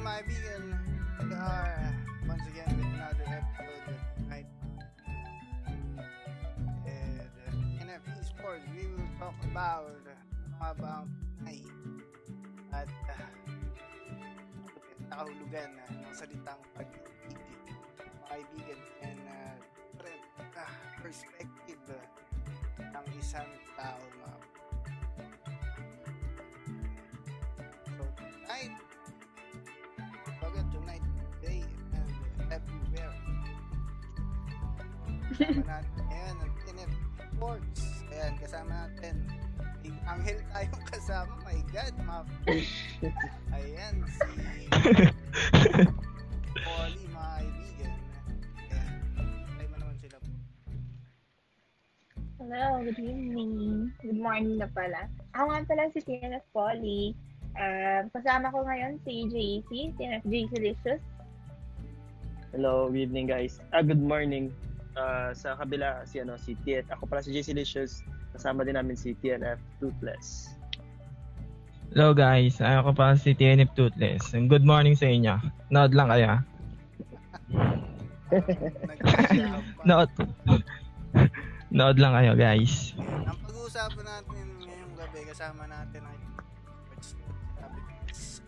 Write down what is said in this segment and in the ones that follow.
mga kaibigan, we are once again with another episode tonight. And uh, in FE Sports, we will talk about uh, ang Pinay at uh, nakahulugan uh, ng salitang pag-ibig. Mga kaibigan and uh, different uh, perspective uh, ng isang tao Kasama natin ang TNF Sports. Ayan, kasama natin. Anghel tayong kasama. My God, mga Ayan, si Polly, mga kaibigan. Ayan, try mo naman sila. Hello, good evening. Good morning na pala. Ako nga pala si TNF Polly. Um, kasama ko ngayon si JC, TNF JC Licious. Hello, good evening guys. Ah, good morning. Ah, sa kabila si ano si TNF. Ako pala si JC Licious. Kasama din namin si TNF Toothless. Hello guys, ako pa si TNF Toothless. And Good morning sa inyo. Nood lang. Nag-usapan. Nood. Nood lang kayo guys. Ang pag-uusapan natin ngayong gabi, kasama natin ko,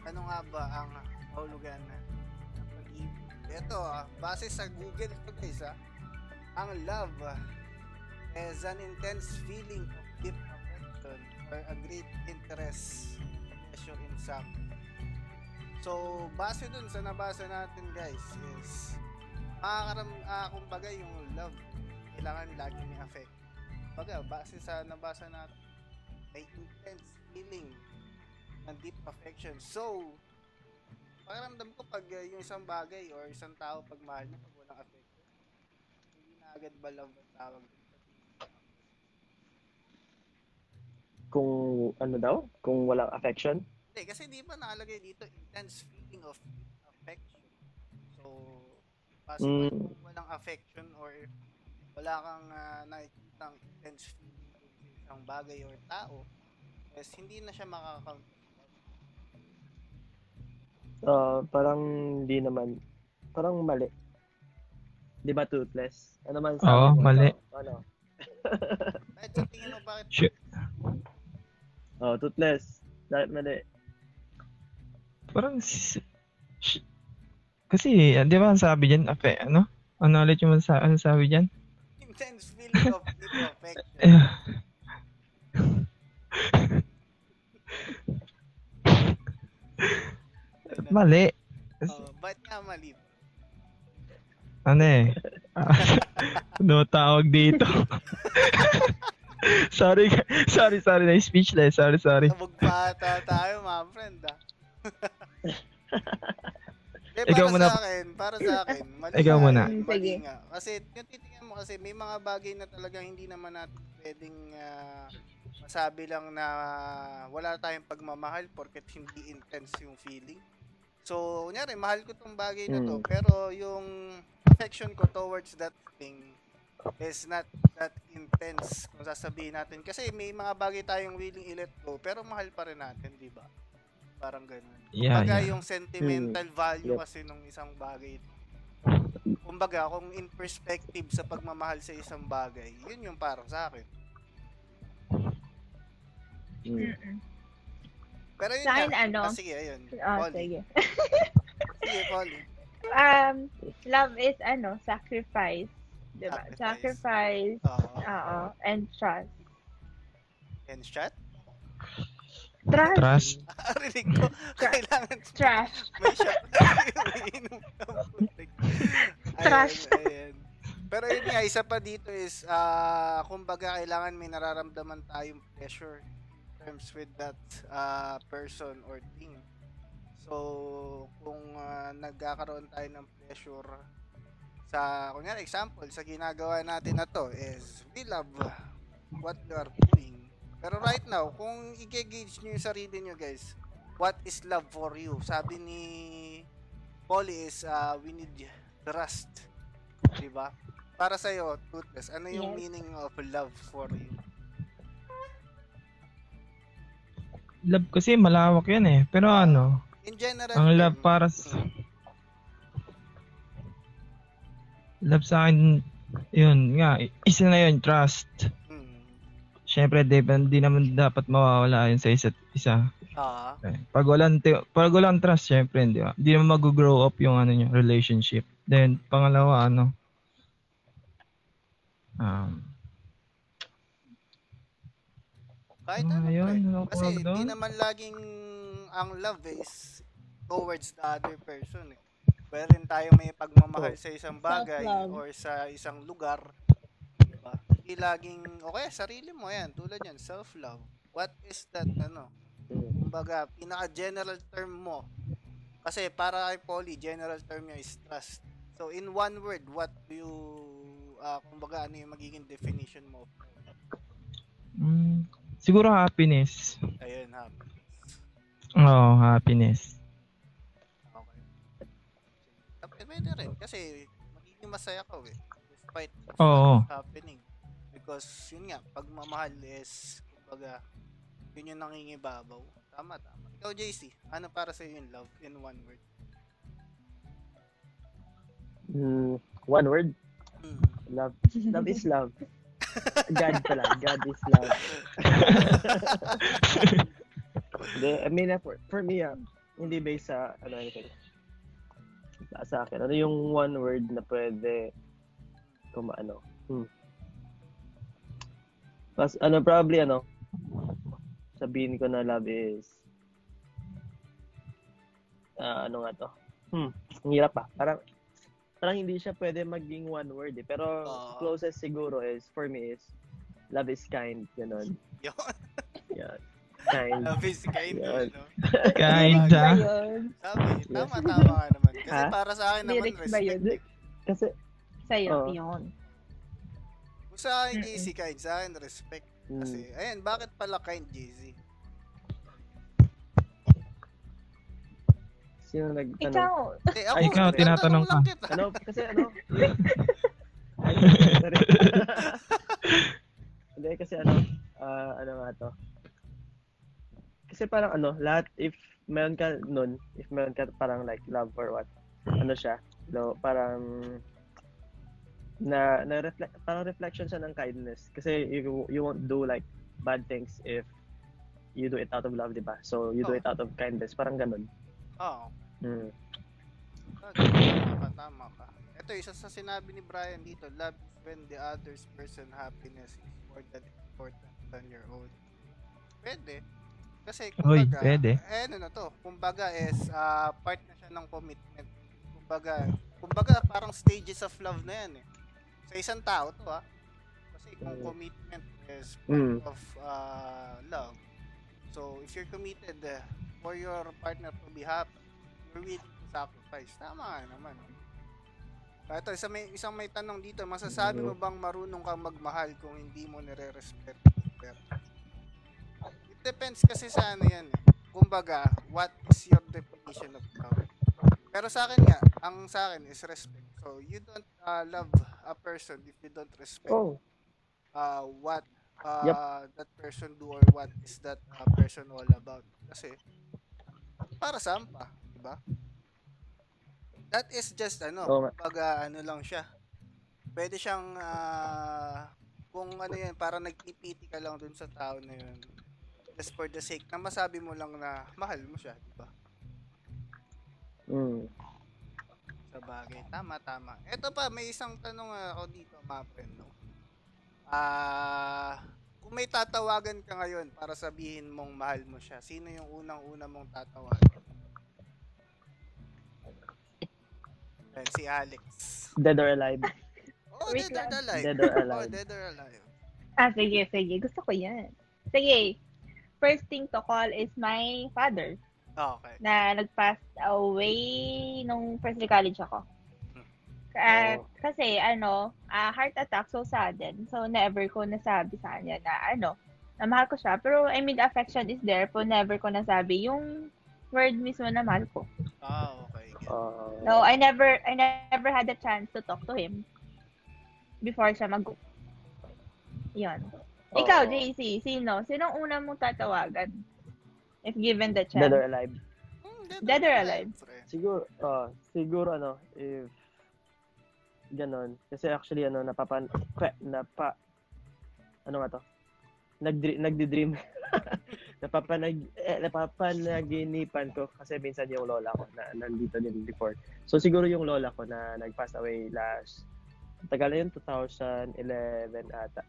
ano nga ba ang kahulugan ng pag-ibig? Ito, ah, base sa Google guys, ah, ang love is an intense feeling of deep affection or a great interest pleasure in something. So, base dun sa nabasa natin guys is makakaram, ah, kumbaga yung love kailangan lagi may affect. Baga, base sa nabasa natin, may intense feeling ng deep affection. So, pakiramdam ko pag uh, yung isang bagay or isang tao pag mahal mo, pag walang affection, agad ba love tawag? Kung ano daw? Kung walang affection? Hindi, kasi di ba nakalagay dito intense feeling of affection. So, possible Mm. kung walang affection or wala kang uh, nakikitang intense feeling sa isang bagay or tao, is hindi na siya makakount. Ah, parang hindi naman. Parang mali. Di ba Toothless? Ano man Oo, mo? mali. Ano? Bakit sa tingin mo bakit Shit. Oh, Toothless. Dahil mali. Parang s- sh- kasi, ah, di ba ang sabi dyan, ape, ano? Ano ulit yung sa, ano sabi dyan? intense feeling of deep affection? Eh, mali. Oh, ba't nga mali? Ano eh? ano tawag dito? sorry, sorry, sorry, na speechless. Sorry, sorry. Sabog pa ata tayo, mga friend, ah. Eh, Ikaw para muna. sa akin, para sa akin, mali Ikaw nga, muna. Mali sige. nga. Kasi, yung titingnan mo kasi, may mga bagay na talagang hindi naman natin pwedeng ah, masabi lang na wala tayong pagmamahal porket hindi intense yung feeling. So, kunyari, mahal ko tong bagay na to, Mm. pero yung affection ko towards that thing is not that intense kung sasabihin natin. Kasi may mga bagay tayong willing i-let go, pero mahal pa rin natin, di ba? Parang ganun. Yeah, Kumbaga yeah. yung sentimental value Yep. kasi nung isang bagay. Kumbaga, kung in perspective sa pagmamahal sa isang bagay, yun yung parang sa akin. Mm. Pero yun Sa akin, ano? Ah, sige, ayun. Ah, Polly. sige. Sige, Polly. Um, love is ano, sacrifice. Diba? Sacrifice. Sacrifice. Oo. And trust. And shot? Trust. Trust. Rinig ko, kailangan Trust. may shot. Ayan, Trust. ayan. Pero yun nga, isa pa dito is, ah, kumbaga, kailangan may nararamdaman tayong pleasure in terms with that ah, person or thing. So, kung ah, nagkakaroon tayo ng pleasure sa, kunyari, example, sa ginagawa natin na to is, we love what you are doing. Pero right now, kung i-gauge nyo yung sarili nyo, guys, what is love for you? Sabi ni Polly is, uh, we need trust. Diba? Para sa'yo, Toothless, ano yung Yes. meaning of love for you? Love kasi malawak yan eh. Pero ano, In general. Ang love para sa... Love sa akin, yun nga, isa na yun, trust. mm, Siyempre, di, di naman dapat mawawala yun sa isa't isa. ah, Eh, Pag walang, pag walang trust, siyempre, di ba? Di naman mag-grow up yung ano nyo, relationship. Then, pangalawa, ano, um, kahit Ah, ano yun, pre. ano Kasi tawag di doon? naman laging ang love is towards the other person eh. Pwede rin tayo may pagmamahal sa isang bagay Self-love. or sa isang lugar. Diba? Hindi laging, okay, sarili mo yan. Tulad yan, self-love. What is that, ano? Mm. Kumbaga, pinaka-general term mo. Kasi para kay Polly, general term niya is trust. So, in one word, what do you, ah, kumbaga, ano yung magiging definition mo? mm, siguro happiness. Ayun, ha. Oo, happiness. Okay. Tapos pwede rin kasi magiging masaya ka eh. Despite what's happening. Because yun nga, pagmamahal is, kumbaga, yun yung nangingibabaw. Tama, tama. Ikaw, JC, ano para sa yung love in one word? Mm, one word, Hmm. love. Love is love. God pala. God is love. Hindi, I mean, uh, for, for me, ah, hindi based sa, ano, anything. Sa, sa akin, ano yung one word na pwede, kung ano, hmm. Pas, ano, probably, ano, sabihin ko na love is, ah, ano nga to, hmm, ang hirap pa, parang, parang hindi siya pwede maging one word eh. Pero Oo. closest siguro is, for me is, love is kind, gano'n. Yun. Yeah. Kind. Love is kind, Yan. no? Kind, yun? Sabi, tama, tama nga naman. Kasi Ha? para sa akin naman, Lyrics ba yun? respect. Kasi, Sa'yo, Oo. yun. Kung sa akin, JC, kind. Sa akin, respect. Kasi, ayan, bakit pala kind, JC? Sino nag, ano, Ikaw, Eh, ako, Ay, ikaw, tinatanong kita. ano, kasi ano. Hindi, kasi ano, ah, ano nga to. Kasi parang ano, lahat, if meron ka nun, if meron ka parang like love or what, ano siya, no, parang, na, na reflect, parang reflection siya ng kindness. Kasi you, you won't do like bad things if you do it out of love, di ba? So, you do Oh. it out of kindness. Parang ganun. Oo. Mm. Tama ka, tama ka. Ito, isa sa sinabi ni Brian dito, love is when the other person happiness is more than important than your own. Pwede. Kasi, kumbaga, pwede. eh, ano na to, kumbaga is, ah, part na siya ng commitment. Kumbaga, kumbaga, parang stages of love na yan eh. Sa isang tao to ha. Kasi kung Mm. commitment is part Mm. of ah, love, so if you're committed eh, for your partner to be happy, willing to sacrifice. Tama nga naman. Ah, Ito, isa may, isang may tanong dito, masasabi mo bang marunong kang magmahal kung hindi mo nire-respeto? It depends kasi sa ano yan eh. Kumbaga, what is your definition of love? Pero sa akin nga, ang sa akin is respect. So, you don't ah, love a person if you don't respect Oh, uh, what uh, Yep. that person do or what is that uh, person all about. Kasi, para saan pa? Diba? That is just ano, nga. pag ah, ano lang siya. Pwede siyang, ah, kung ano yan, para nagpipiti ka lang dun sa tao na yun. Just for the sake na masabi mo lang na mahal mo siya, diba? mm. Sa bagay. Tama, tama. Ito pa, may isang tanong ah, ako dito, mga friend, no? Ah, kung may tatawagan ka ngayon para sabihin mong mahal mo siya, sino yung unang-una mong tatawagan? Ayan, si Alex. Dead or alive. Oh, Wait dead or lang. alive. Dead or Oh, alive. dead or alive. ah, sige, sige. Gusto ko yan. Sige. First thing to call is my father Okay. na nag-pass away nung first year college ako. Ka- Oh. Kasi, ano, ah, heart attack, so sudden. So, never ko nasabi sa kanya na, ano, na mahal ko siya. Pero, I mean, the affection is there, po never ko nasabi yung word mismo na mahal ko. Ah, okay. Get. Uh, No, I never, I never had the chance to talk to him before siya mag Yun. Ikaw, Oo. JC, sino? Sinong una mong tatawagan? If given the Dead or chance. alive. Hmm, Dead or alive? pre. Siguro, ah, siguro ano, if ganon. Kasi actually, ano, napapan, pa, napa, ano nga to? Nagdri, nagdi-dream. napapanag, eh, napapanaginipan ko kasi minsan yung lola ko na nandito din before. So siguro yung lola ko na nag-pass away last, tagal na yun, 2011 ata.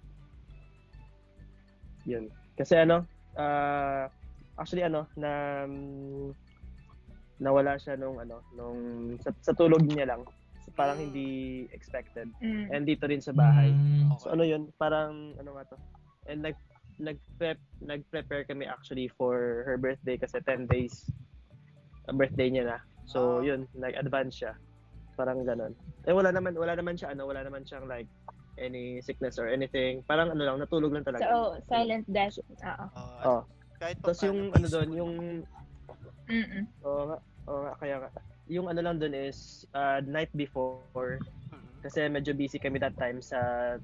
Yun. Kasi ano, ah, actually ano, na mm, nawala siya nung ano, nung sa, sa tulog niya lang. So, parang Mm. hindi expected. Mm. And dito rin sa bahay. Mm. So ano yun, parang ano nga to. And nag nag-prep nag-prepare kami actually for her birthday kasi 10 days ang birthday niya na. So Ah. yun, nag-advance siya. Parang ganun. Eh wala naman wala naman siya ano, wala naman siyang like any sickness or anything. Parang ano lang, natulog lang talaga. So, silent death. Oo. Oo. Oh. Kahit pa Tapos yung ano doon, yung Mm-mm. Oo nga, oo nga, kaya nga. Yung ano lang dun is, uh, night before, Mhm. kasi medyo busy kami that time sa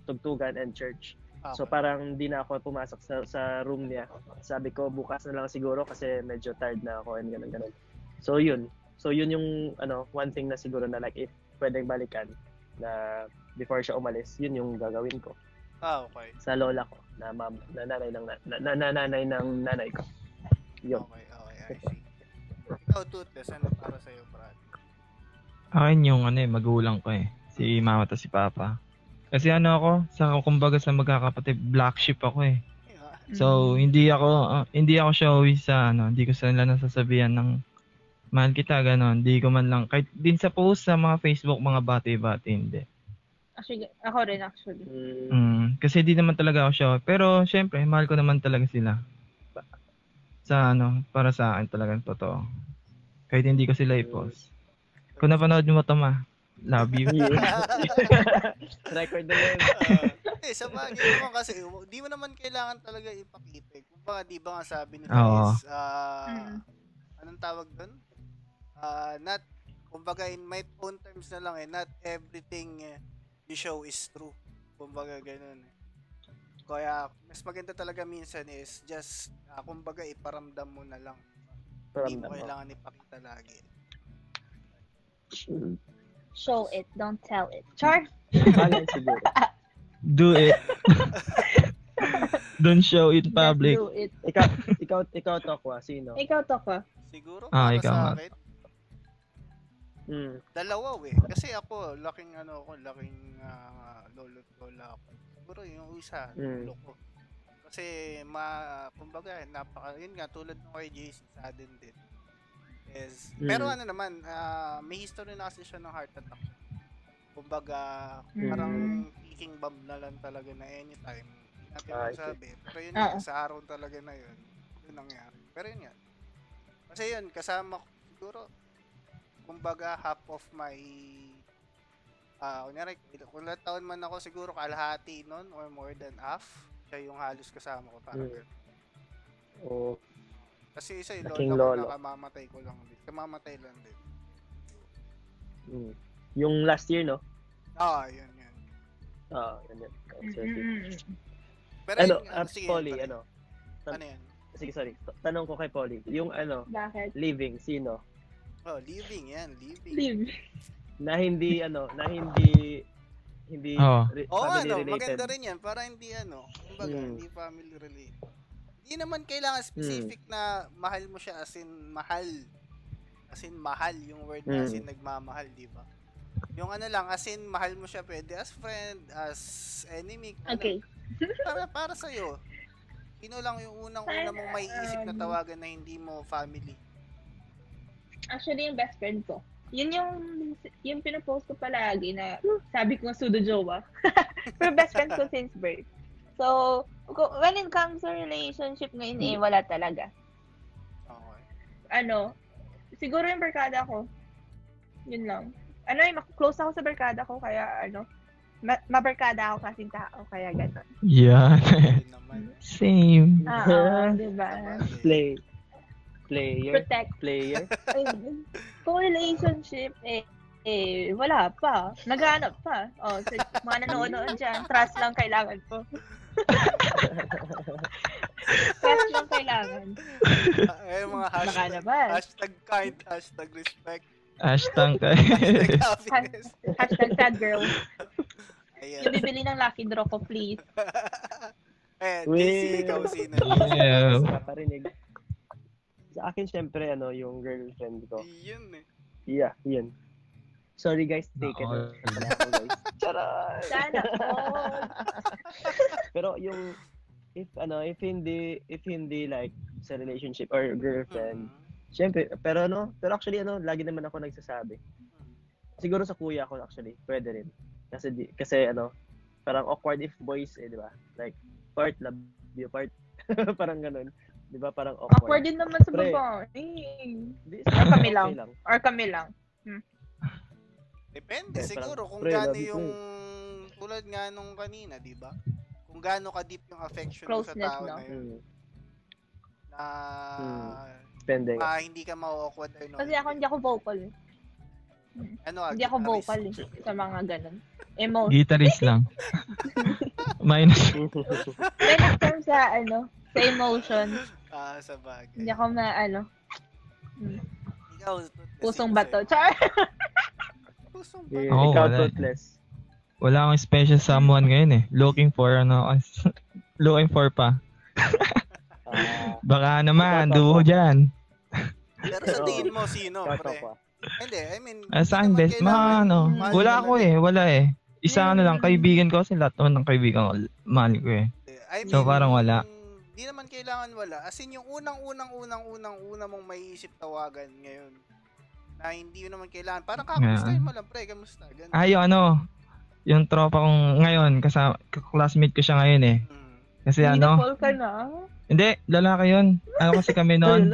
tugtugan and church. Okay. So parang di na ako pumasok sa, sa room niya. Sabi ko, bukas na lang siguro kasi medyo tired na ako and ganun ganun. So yun. So yun yung ano, one thing na siguro na like if pwedeng balikan na before siya umalis, yun yung gagawin ko Ah, okay. sa lola ko na ma'am na nanay ng na, na, na- nanay ng nanay ko. Yun. Okay, okay, I see. Ikaw, Toothless, ano para sa'yo, Brad? Akin yung ano eh, magulang ko eh. Si mama to si papa. Kasi ano ako, sa kumbaga sa magkakapatid, black sheep ako eh. So, hindi ako ah, hindi ako showy sa ano, hindi ko sa nila nasasabihan ng mahal kita ganon. Hindi ko man lang kahit din sa post sa mga Facebook mga bati-bati hindi. Actually, ako rin actually. Mm, Mm, kasi di naman talaga ako showy. Pero syempre, mahal ko naman talaga sila. Sa ano, para sa akin talagang totoo. Kahit hindi ko sila i-post. Kung napanood mo to ma, love you. Record na yun. Ah, eh, sa bagay naman kasi, di mo naman kailangan talaga ipakita. Kung baka, di ba nga sabi nila Oo. is, ah, Mm. anong tawag doon? Ah, not, kumbaga in my own terms na lang eh, not everything eh, you show is true. Kumbaga ganun eh. Kaya, mas maganda talaga minsan is just, ah, kumbaga iparamdam mo na lang. Hindi mo Paramdam mo. kailangan ipakita lagi. Show it, don't tell it. Char? Bagay siguro. Do it. Don't show it Just public. do it. Ikaw, ikaw, ikaw Tokwa, sino? Ikaw to ko. Siguro, Ah, para ikaw sa akin, Mm. Dalawa eh. Kasi ako, laking ano ako, laking uh, lolo lola ako. Siguro yung isa, Mm. lolo ko. Kasi, ma, kumbaga, napaka, yun nga, tulad ng kay JC, sudden din. Is, Mm. Pero ano naman, ah, may history na kasi siya ng heart attack. Kumbaga, Mm. parang ticking bomb na lang talaga na anytime. Hindi natin Ah, masabi. Pero yun nga, sa araw talaga na yun, yun nangyari. Pero yun nga. Kasi yun, kasama ko, siguro, kumbaga, half of my, ah, kunyari, kung ilang taon man ako, siguro kalahati nun, or more than half, siya yung halos kasama ko, parang Mm. Oh, Kasi isa yung Laking lola ko lolo. na kamamatay ko lang din. Kamamatay lang din. mm. Yung last year, no? Ah, yun, yun. Ah, yun yun. Oh. Pero Ano, yun, uh, sige, Polly, pare. ano? Ano yan? Sige, sorry. Tanong ko kay Polly. Yung ano, Bakit? living, sino? Oh, living yan, living. Leave. Na hindi, ano, na hindi, hindi Oo. re- Oo, family ano, related. maganda rin yan. Para hindi, ano, kumbaga, Mm. hindi family related. Hindi naman kailangan specific na mahal mo siya as in mahal. As in mahal yung word na as in nagmamahal, di ba? Yung ano lang, as in mahal mo siya pwede as friend, as enemy. ano, Okay. Para, para sa'yo. Sino lang yung unang-una mong may isip na Um, tawagan na hindi mo family? Actually, yung best friend ko. Yun yung, yung pinopost ko palagi na sabi ko sudo jowa. Pero best friend ko since birth. So, when it comes to relationship ngayon, eh, wala talaga. Okay. Ano, siguro yung barkada ko. Yun lang. Ano, yung mak- close ako sa barkada ko, kaya ano, ma- mabarkada ako kasing tao, kaya gano'n. Naman. Same. Oo, diba? Sabagay. Play. Player. Protect. Player. Ay, Kung relationship, eh, eh, wala pa. Naghanap pa. Oh, sa mga nanonood dyan, trust lang kailangan ko. Cash lang kailangan. eh, mga hashtag, naman. hashtag kind, hashtag respect, Hashtag ka. hashtag happiness. Hashtag sad girl. Ayan. Yung bibili ng lucky draw ko, please. Eh, Well. JC, ikaw sino? Yeah. Sa akin, syempre, ano, yung girlfriend ko. Yun eh. Yeah, yun. Sorry guys, take it. Ako, guys. Charot! Sana all. Pero yung if ano, if hindi if hindi like sa relationship or girlfriend, Mm. syempre, pero ano, pero actually ano, lagi naman ako nagsasabi. Siguro sa kuya ko actually, pwede rin. Kasi di, kasi ano, parang awkward if boys eh, di ba? Like part love you part parang ganun. Di ba? Parang awkward. Awkward din naman sa babae. Di, Or kami okay lang. Or kami lang. Depende Eh, siguro kung pre, gaano love you, yung tulad nga nung kanina, di ba? Kung gaano ka deep yung affection mo sa tao no? na yun. Hmm, Na depende. nga. ah, hindi ka ma-awkward or no. Kasi ako hindi ako vocal. eh. ano, ah, Hindi ako vocal eh, sa mga ganun. Emotion. Guitarist lang. Minus. Then term sa ano, sa emotion, Ah, sa bagay. hindi ako ma ano, mm, Ikaw, pusong bato. Char! Pusong Yeah, bato. Oo, ikaw wala eh. toothless. Wala akong special someone ngayon eh. Looking for ano. looking for pa. Ah, Baka naman, Topo. dyan. Pero sa tingin mo, sino, pre? pa. Hindi, I mean, Ah, sa akin, hindi best, mga ano. Wala ako na eh, wala eh. Isa ano lang, kaibigan ko kasi lahat naman ng kaibigan ko, mahal ko eh. I mean, So, parang wala. Di naman kailangan wala. As in, yung unang-unang, unang-unang, una mong maiisip tawagan ngayon na hindi yun naman kailangan. Parang kakamustahin mo lang, pre, kamusta? Ganun. Ah, yung ano, yung tropa kong ngayon, kasama, classmate ko siya ngayon eh. Mm. Kasi Hindi ano, na fall ka na. hindi, lalaki yun. Ano kasi kami noon,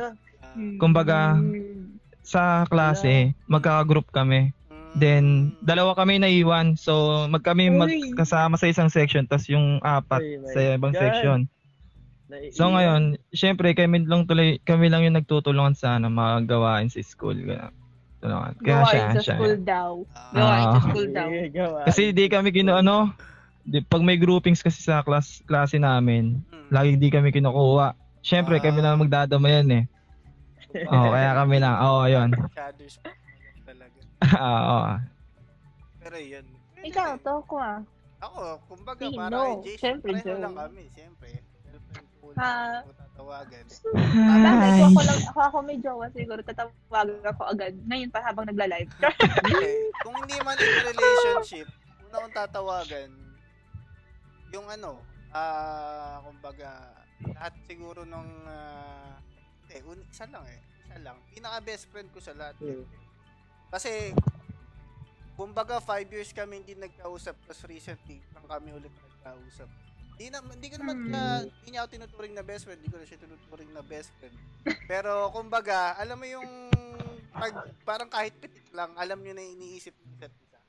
Kumbaga, Mm. sa klase, magkaka-group kami. mm. Then, dalawa kami naiwan. So, magkami magkasama sa isang section, tas yung apat Ay, sa ibang God. section. So ngayon, syempre kami lang tuloy, kami lang yung nagtutulungan sa ano, mga gawain sa school. Ganun. Tulungan. Kaya Gawain siya, sa siya. school daw. Ah, Gawain sa Ah. school daw. Kasi di kami kino ano, di, pag may groupings kasi sa class klase namin, mm. lagi di kami kinukuha. Syempre kami Ah. lang magdadamayan eh. Oo, kaya kami lang. Oo, ayun. Shadows pa talaga. Ah, Oo. Pero yun. Ikaw, rin. to ko ah. Ako, kumbaga, Sino? para kay Jason, Siyempre, pareho lang kami, siyempre. Girlfriend ako tatawagan. Bakit ko ako lang, ako, ako may jowa siguro, tatawagan ako agad. Ngayon pa habang nagla-live. Okay. Kung hindi man in relationship, una kong tatawagan, yung ano, ah, kumbaga, lahat siguro nung, ah, eh, un- isa lang eh, isa lang. Pinaka best friend ko sa lahat. Hmm. Kasi, kumbaga, five years kami hindi nagkausap, tapos recently, lang kami ulit nagkausap. Di na, hindi ko naman, Hmm. ka, hindi niya ako tinuturing na best friend, hindi ko na siya tinuturing na best friend. Pero, kumbaga, alam mo yung, pag, parang kahit pitik lang, alam niyo na iniisip isa't isa.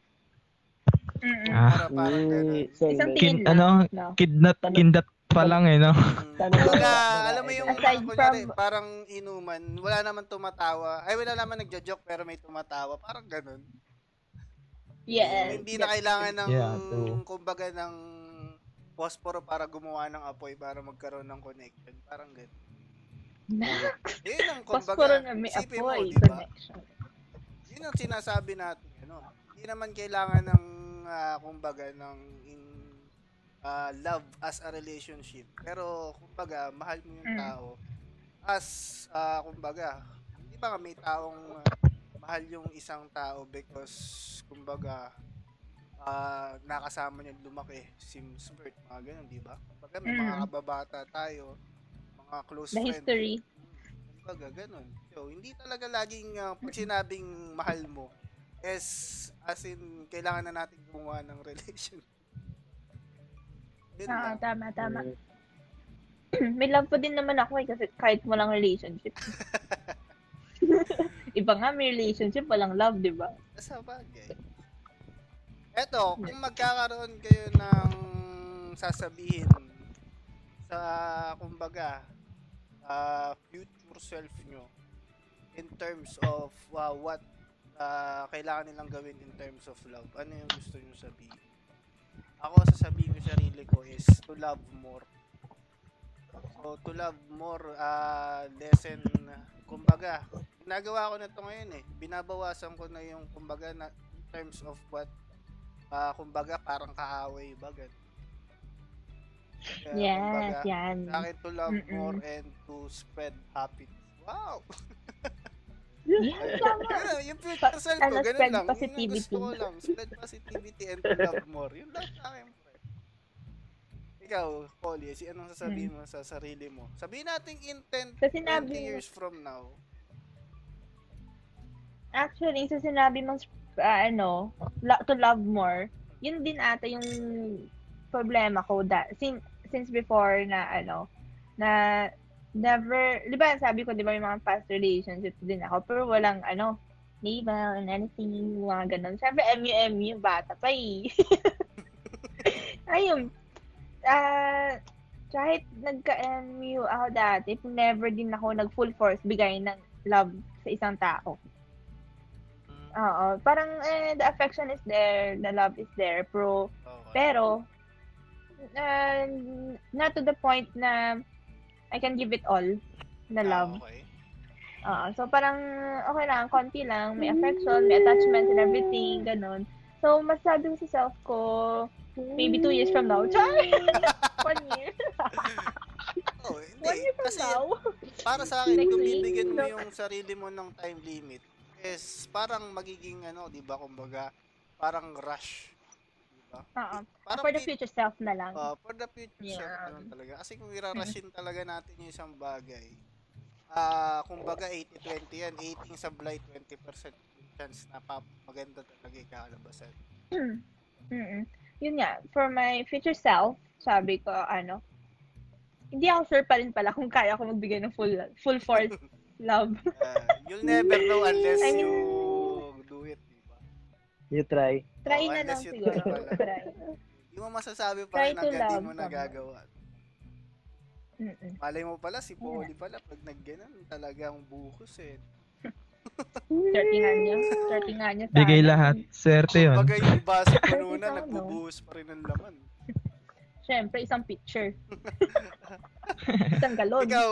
Ah. Para parang. Eh. Isang Kid, tingin ano, No. kidnat, kindat pa lang eh, no? Kumbaga, alam mo yung, Aside kunyari, from- parang inuman, wala naman tumatawa. Ay, wala naman nagjo-joke, pero may tumatawa. Parang ganun. Yes. Hindi na kailangan ng, Yeah, kumbaga, ng posporo para gumawa ng apoy para magkaroon ng connection. Parang ganun. Yun ang, kumbaga, Posporo na may mo, apoy di ba? connection. Yun ang sinasabi natin, ano. Hindi naman kailangan ng, ah, kumbaga, ng in, ah, love as a relationship. Pero, kumbaga, mahal mo yung Mm. tao as, ah, kumbaga, di ba may taong ah, mahal yung isang tao because, kumbaga, ah, nakasama niya lumaki, Sims birth, mga ganun, di ba? Kumbaga, may mga Mm. kababata tayo, mga close The friends. history. Kumbaga, ganun. So, hindi talaga laging uh, pag sinabing mahal mo, is as in, kailangan na natin gumawa ng relation. Yun Ah, lang. tama, tama. Mm. May love po din naman ako eh, kasi kahit walang relationship. Iba nga may relationship, walang love, di ba? Sa bagay. Eto, kung magkakaroon kayo ng sasabihin sa, kumbaga, uh, future self nyo in terms of uh, what uh, kailangan nilang gawin in terms of love, ano yung gusto nyo sabihin? Ako, sasabihin ko sa sarili ko is to love more. So, to love more uh, lesson, kumbaga, ginagawa ko na to ngayon eh. Binabawasan ko na yung, kumbaga, na, in terms of what, uh, kumbaga, parang kaaway ba, ganun. Kaya, Yes, kumbaga, yan. Sa akin to love Mm-mm. more and to spread happiness. Wow! Yes, tama. Yung future Pa- self ko, ganun lang. Yun yung positivity. gusto ko lang. Spread positivity and to love more. Yun lang sa akin. Ikaw, Polly, si anong sasabihin mo sa sarili mo? Sabihin natin in 10, Sa 20 sinabi mo, years from now. actually, sa sinabi mong, ah, ano, to love more, yun din ata yung problema ko da, since, since before na, ano, na never, di ba sabi ko, di ba, yung mga past relationships din ako, pero walang, ano, naval and anything, mga ganun. Siyempre, MU-MU, bata pa eh. Ayun, ah, kahit nagka-MU ako dati, never din ako nag-full force bigay ng love sa isang tao. Oo, parang eh, the affection is there, the love is there, pero okay. pero uh, not to the point na I can give it all na Ah, love. okay. Oo, so parang okay lang, konti lang, may affection, may attachment and everything, ganun. So, masasabi ko sa self ko, maybe two years from now, char! One year. Oh, hindi. One year from Kasi now. para sa akin, kung bibigyan mo yung sarili mo ng time limit, is parang magiging ano, di ba, kumbaga, parang rush. Di ba? Oo. Parang For the future self na lang. Uh, for the future Yeah. self naman talaga. Kasi kung irarashin talaga natin yung isang bagay, ah kumbaga 80-20 yan. 80 yung sablay, 20% yung chance na pa maganda talaga yung kakalabasan. Mm-mm. Yun nga, for my future self, sabi ko, ano, hindi ako sure pa rin pala kung kaya ko magbigay ng full full force love. Ah, you'll never know unless I mean- you do it, di ba? You try. Try Oh, na lang siguro. try. Hindi mo masasabi pa Try rin hanggang di mo someone. nagagawa. Mm-mm. Malay mo pala, si Polly pala, pag nagganan, talagang buhos eh. Swerte nga niya. Swerte nga niya. sa Bigay lahat. Swerte yun. Kumbaga yung base ko Pwede nuna, ka, no? nagbubuhos pa rin ng laman. Siyempre, isang picture. isang galon. Ikaw,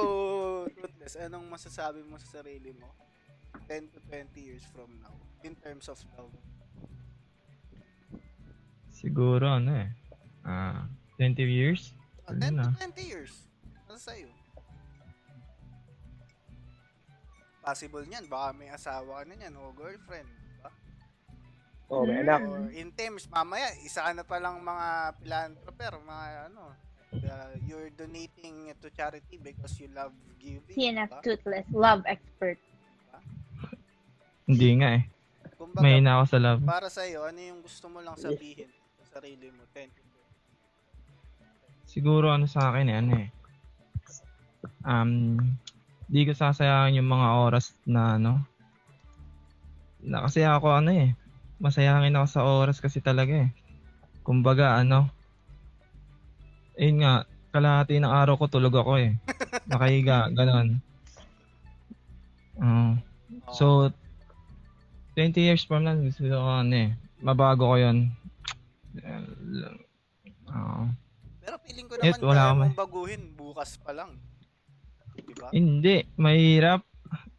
Toothless, anong masasabi mo sa sarili mo 10 to 20 years from now in terms of love? Siguro ano eh. Ah, 20 years? Ah, Ano 10 na? to 20 years. Ano sa'yo? Possible niyan, baka may asawa ka na niyan o girlfriend. Diba? Oh, may anak. Or in terms, mamaya, isa ka na palang mga philanthroper, mga ano, uh, you're donating to charity because you love giving. CNF diba? Toothless. Love expert. Hindi nga eh. Kumbaga, May na ako sa love. para sa'yo, ano yung gusto mo lang sabihin sa sarili mo? 10 to 20. Siguro ano sa akin eh, ano eh. Um, di ko sasayangin yung mga oras na ano. Na kasi ako ano eh. Masayangin ako sa oras kasi talaga eh. Kumbaga ano. Ayun nga, kalahati ng araw ko tulog ako eh. Nakahiga, ganon. Oo. so, 20 years from now, gusto ko ano eh. Mabago ko yun. Oo. Pero feeling ko naman wala kaya ka mong baguhin bukas pa lang. Diba? Hindi, mahirap.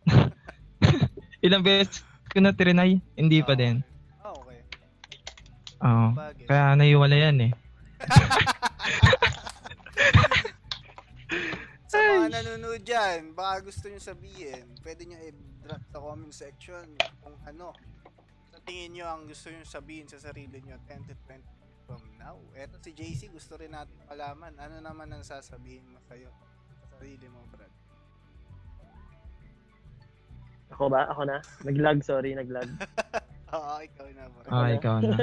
Ilang beses ko na trinay, hindi pa Ah, din. Ah, okay. Oo. Kaya naiwala yan eh. Sa mga nanonood dyan, baka gusto nyo sabihin, pwede nyo i-drop sa comment section kung ano sa tingin nyo ang gusto nyo sabihin sa sarili nyo 10 to 20 from now. Eto si JC, gusto rin natin malaman. Ano naman ang sasabihin mo sa'yo sa sarili mo, Brad? Ako ba? Ako na? Nag-lag, sorry, nag-lag. Oo, ikaw na, Brad. Ah, ikaw na.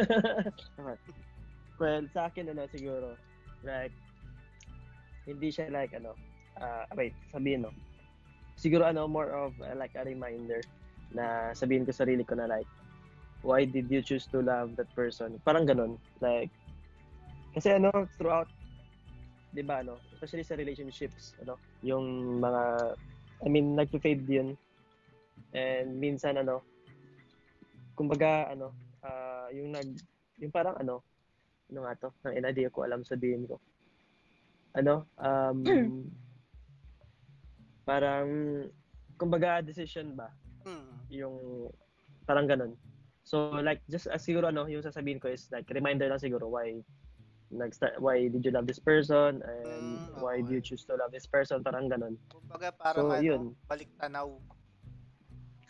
well, sa akin, ano, siguro, like, hindi siya like, ano, ah wait, sabihin, no. Siguro, ano, more of, uh, like, a reminder na sabihin ko sa sarili ko na, like, why did you choose to love that person? Parang ganun. Like, kasi, ano, throughout, di ba, ano, especially sa relationships, ano, yung mga, I mean, nagpe-fade yun. And minsan, ano, kumbaga, ano, ah yung nag, yung parang, ano, ano nga to, na idea ko alam sabihin ko. Ano, um, Parang, kumbaga, decision ba? Mm. Yung, parang ganun. So, like, just as siguro, ano, yung sasabihin ko is, like, reminder lang siguro why nag why did you love this person and Mm, why do you choose to love this person parang ganun Kumbaga parang So, ano, yun. balik tanaw.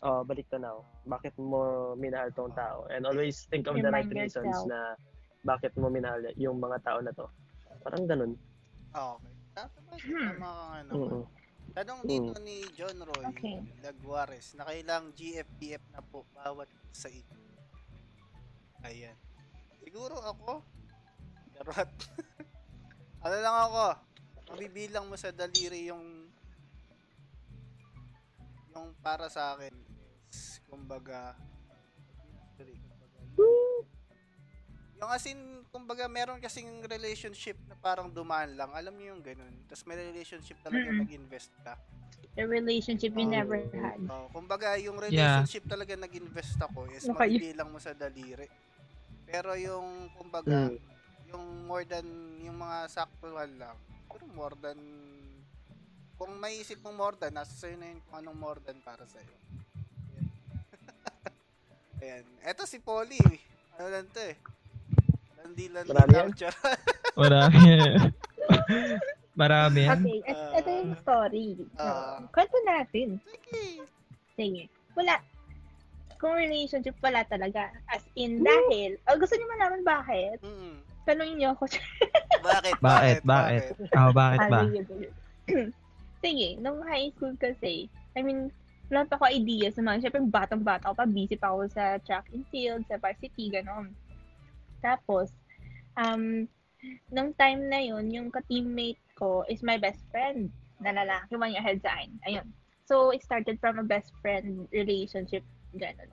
oh balik tanaw bakit mo minahal tong tao and always think of the right Remind reasons yourself. na bakit mo minahal yung mga tao na to parang ganun Ah, Okay. Tama Hmm. tama kang ano. mm Tanong dito ni John Roy Okay. Laguares na kailang GFPF na po bawat sa inyo. Ayan. Siguro ako, Charot. ano lang ako, mabibilang mo sa daliri yung yung para sa akin is, kumbaga, yung as in, kumbaga, meron kasing relationship na parang dumaan lang. Alam niyo yung ganun. Tapos may relationship talaga Mm-mm. nag-invest ka. The relationship you Oh. never had. Oh, kumbaga, yung relationship talaga nag-invest ako is kayo? mabibilang mo sa daliri. Pero yung, kumbaga, Mm. yung more than, yung mga saktuhan lang, pero more than, kung maisip mo more than, nasa sa'yo na yun kung anong more than para sa'yo. Ayan. Ayan. Eto si Polly. Ano lang to eh. Marami lang yan? Marami. Marami yan. Okay, et- Ah. ito yung story. No, kwento natin. Sige. Sige. Wala. Kung relationship wala talaga. As in, dahil, oh, gusto niyo malaman bakit? Mm. Tanungin niyo ako. Bakit? Bakit? Bakit? Oh, bakit Ah, ba? sige, nung high school kasi, I mean, wala pa ako idea sa mga, syempre batang-bata ako pa, busy pa ako sa track and field, sa varsity, gano'n. Tapos, um, nung time na yun, yung ka-teammate ko is my best friend na lalaki, one year ahead sa akin. Ayun. So, it started from a best friend relationship, gano'n.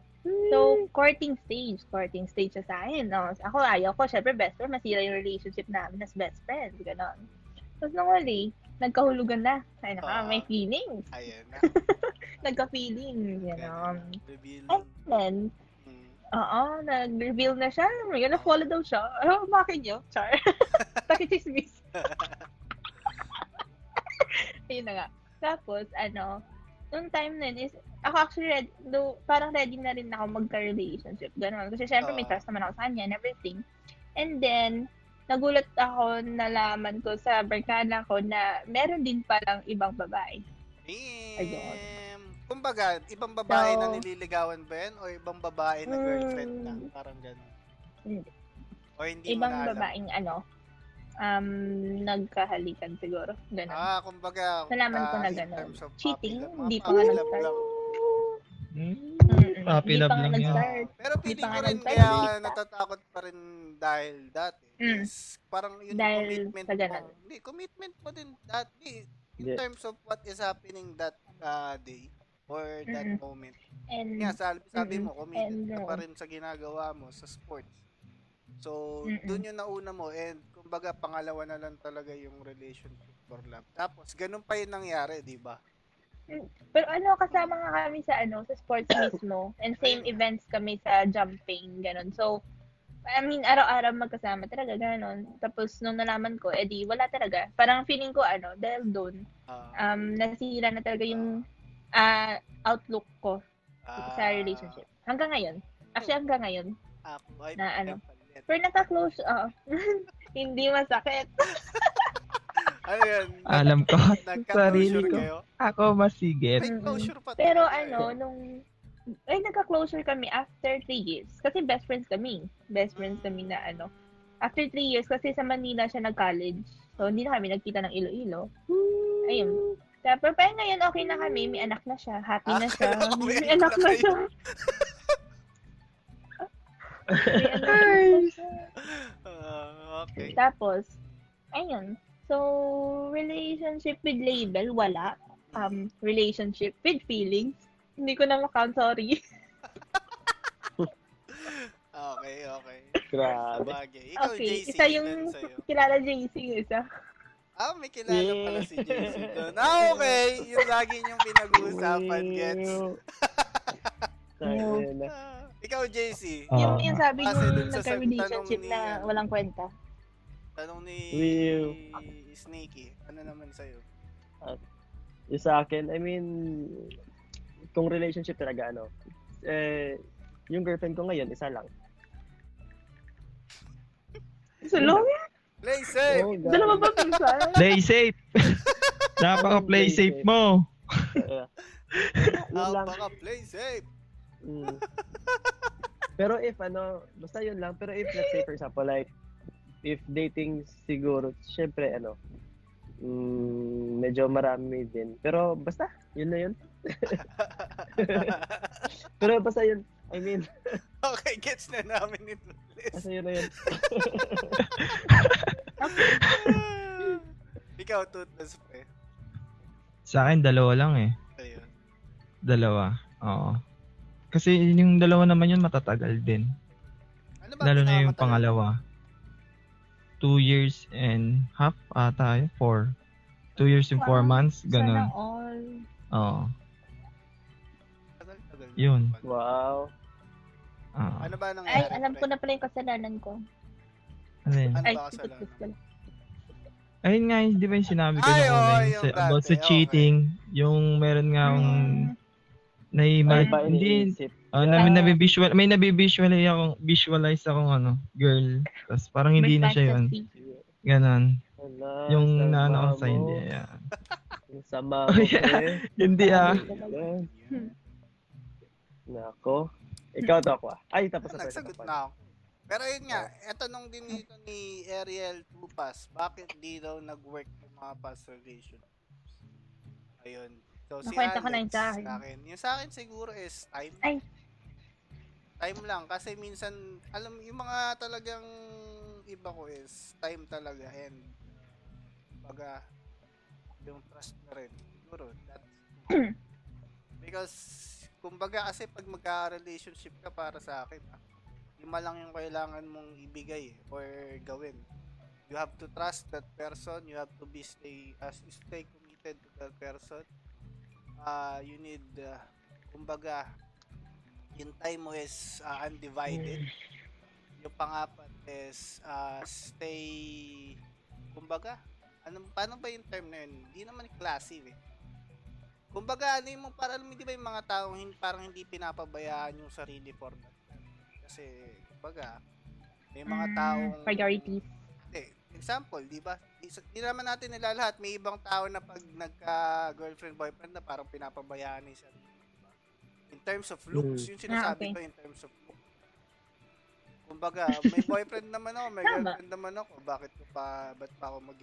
So, courting stage, courting stage siya sa akin. No? Ako, ayaw ko, syempre best friend, masira yung relationship namin as best friends, gano'n. Tapos nung huli, nagkahulugan na. Ay, naka, Ah. may feelings. Ayan na. Nagka-feeling, gano'n. Reveal. And then. Oo, nag-reveal na siya. May gonna follow daw siya. Oh, bakit nyo? Char. Pakichismis. Ayun na nga. Tapos, ano, nung time na yun is, ako actually, ready, do, parang ready na rin ako magka-relationship. Ganon. Kasi syempre may Oo. trust naman ako sa kanya and everything. And then, nagulat ako, nalaman ko sa barkada ko na meron din palang ibang babae. Ayun. Kumbaga, ibang babae na So- nililigawan ba yan? O ibang babae na girlfriend na? Mm. Parang gano'n. Hindi. O hindi ibang mo na alam? babaeng ano, um, nagkahalikan siguro. Ganon. Ah, kumbaga, Nalaman ko ah, na in gano'n. terms of Cheating, hindi pa nga nag-start. Hmm? Puppy love pa nga lang yun. nag-start. Pero Hindi feeling pa ko rin kaya natatakot pa rin dahil dati. Mm. is parang yun yung Dahil commitment sa mo. ganun. Hindi, commitment mo din dati. In Yeah. terms of what is happening that uh, day or that Mm-mm. moment. And, Nga, sabi, sabi Mm-mm. mo, committed And, ka pa rin sa ginagawa mo sa sports. So, Mm-mm. dun yung nauna mo and kumbaga pangalawa na lang talaga yung relationship for love. Tapos, ganun pa yung nangyari, di ba? pero ano, kasama nga kami sa ano, sa sports mismo. And same events kami sa jumping, ganon. So, I mean, araw-araw magkasama talaga, ganon. Tapos, nung nalaman ko, edi, wala talaga. Parang feeling ko, ano, dahil doon, Ah, um, nasira na talaga yung ah, outlook ko ah, sa relationship. Hanggang ngayon. Actually, hanggang ngayon. Ako ay Na ano? palit. Pero naka-close, oo. hindi masakit. Ano yun? Alam ko. Sarili ko. kayo? Ako masigit. May closure pa Pero talaga ano, eh. nung ay nagka-closure kami after three years. Kasi best friends kami. Best friends kami na ano. After three years, kasi sa Manila siya nag-college. So, hindi na kami nagkita ng Iloilo. Ayun. Tapos, pero ngayon, okay na kami. May anak na siya. Happy na Ah, siya. ko may May anak na siya. Ah, okay. Tapos, ayun. So, relationship with label, wala. Um, relationship with feelings. Hindi ko na makount, sorry. Okay, okay. Grabe. Sabagay. Ikaw, Okay, JC, isa yung kilala JC, isa. Ah, may kilala Yeah. pala si JC doon. Ah, okay. Yung lagi niyong pinag-uusapan, gets. Ah, ikaw, JC. Oo. yung, yung sabi Kasi nyo, dun sa sab- nagka-relationship ni, na ano, walang kwenta. Tanong ni Will. Sneaky. Ano naman sa'yo? Yung sa akin, I mean, kung relationship talaga, ano, eh, yung girlfriend ko ngayon, isa lang. So, long Play safe! Oh. Dalawa ba pinsan? Play safe. Napaka-play safe mo. Yeah. Yun lang. Napaka play safe! Mm. pero if ano, basta yun lang. Pero if let's say for example like if dating siguro, syempre ano, mm, medyo marami din. Pero basta, yun na yun. Pero basta yun, I mean, okay, gets na namin ito. basta yun na yun. Ikaw, tutas pre. Sa akin, dalawa lang eh. Ayun. Dalawa. Oo. Kasi yung dalawa naman yun matatagal din. Ano ba Lalo na yung pangalawa. Two years and half ata yun. Four. Two years and four Wow. months. Sana Ganun. all. Oo. Yun. Wow. Oo. Ano ba nangyari? Ay, alam ko pre? na pala yung kasalanan ko. Ano yun? Ano Ay, ba kasalanan? Ayun nga, di ba yung sinabi ko Ay, na una, yung yung sa, about dati, sa okay. cheating, yung meron nga Mm. nai Ano ma- ba hindi oh, na, Ah. nabivisual may nabivisualize akong visualize akong ano, girl. Tapos parang hindi na siya yun. Ganon. Yung naano ko sa hindi. Ayan. Yung sama Oh, yeah. Hindi ah. Hmm. Nako. Ikaw to ako ah. Ay, tapos na. Nagsagot na ako. Pero yun nga, eto nung din dito ni Ariel Tupas, bakit di daw nag-work yung mga past relationships? Ayun. So, si Nakwento ko na Alex, yung sa akin. Yung sa akin siguro is time. Ay. Time lang. Kasi minsan, alam, yung mga talagang iba ko is time talaga and baga yung trust na rin. Siguro, that's Because, kumbaga kasi pag magka-relationship ka para sa akin, ah, lima lang yung kailangan mong ibigay eh, or gawin. You have to trust that person, you have to be stay as stay committed to that person. Uh, you need uh, kumbaga yung time mo is uh, undivided. Yung pangapat is uh, stay kumbaga ano paano ba yung term na yun? Hindi naman classy eh. Kumbaga, ano yung para alam di ba yung mga taong hin- parang hindi pinapabayaan yung sarili for that. Kasi, kumbaga, may mga Mm, taong... Priorities. Eh, example, di ba? Di, di naman natin nila lahat. May ibang tao na pag nagka-girlfriend, boyfriend na parang pinapabayaan yung sarili. di ba? In terms of looks, yung sinasabi Ah, okay. ko in terms of looks. Kumbaga, may boyfriend naman ako, may girlfriend naman ako. Bakit ko pa, ba't pa ako mag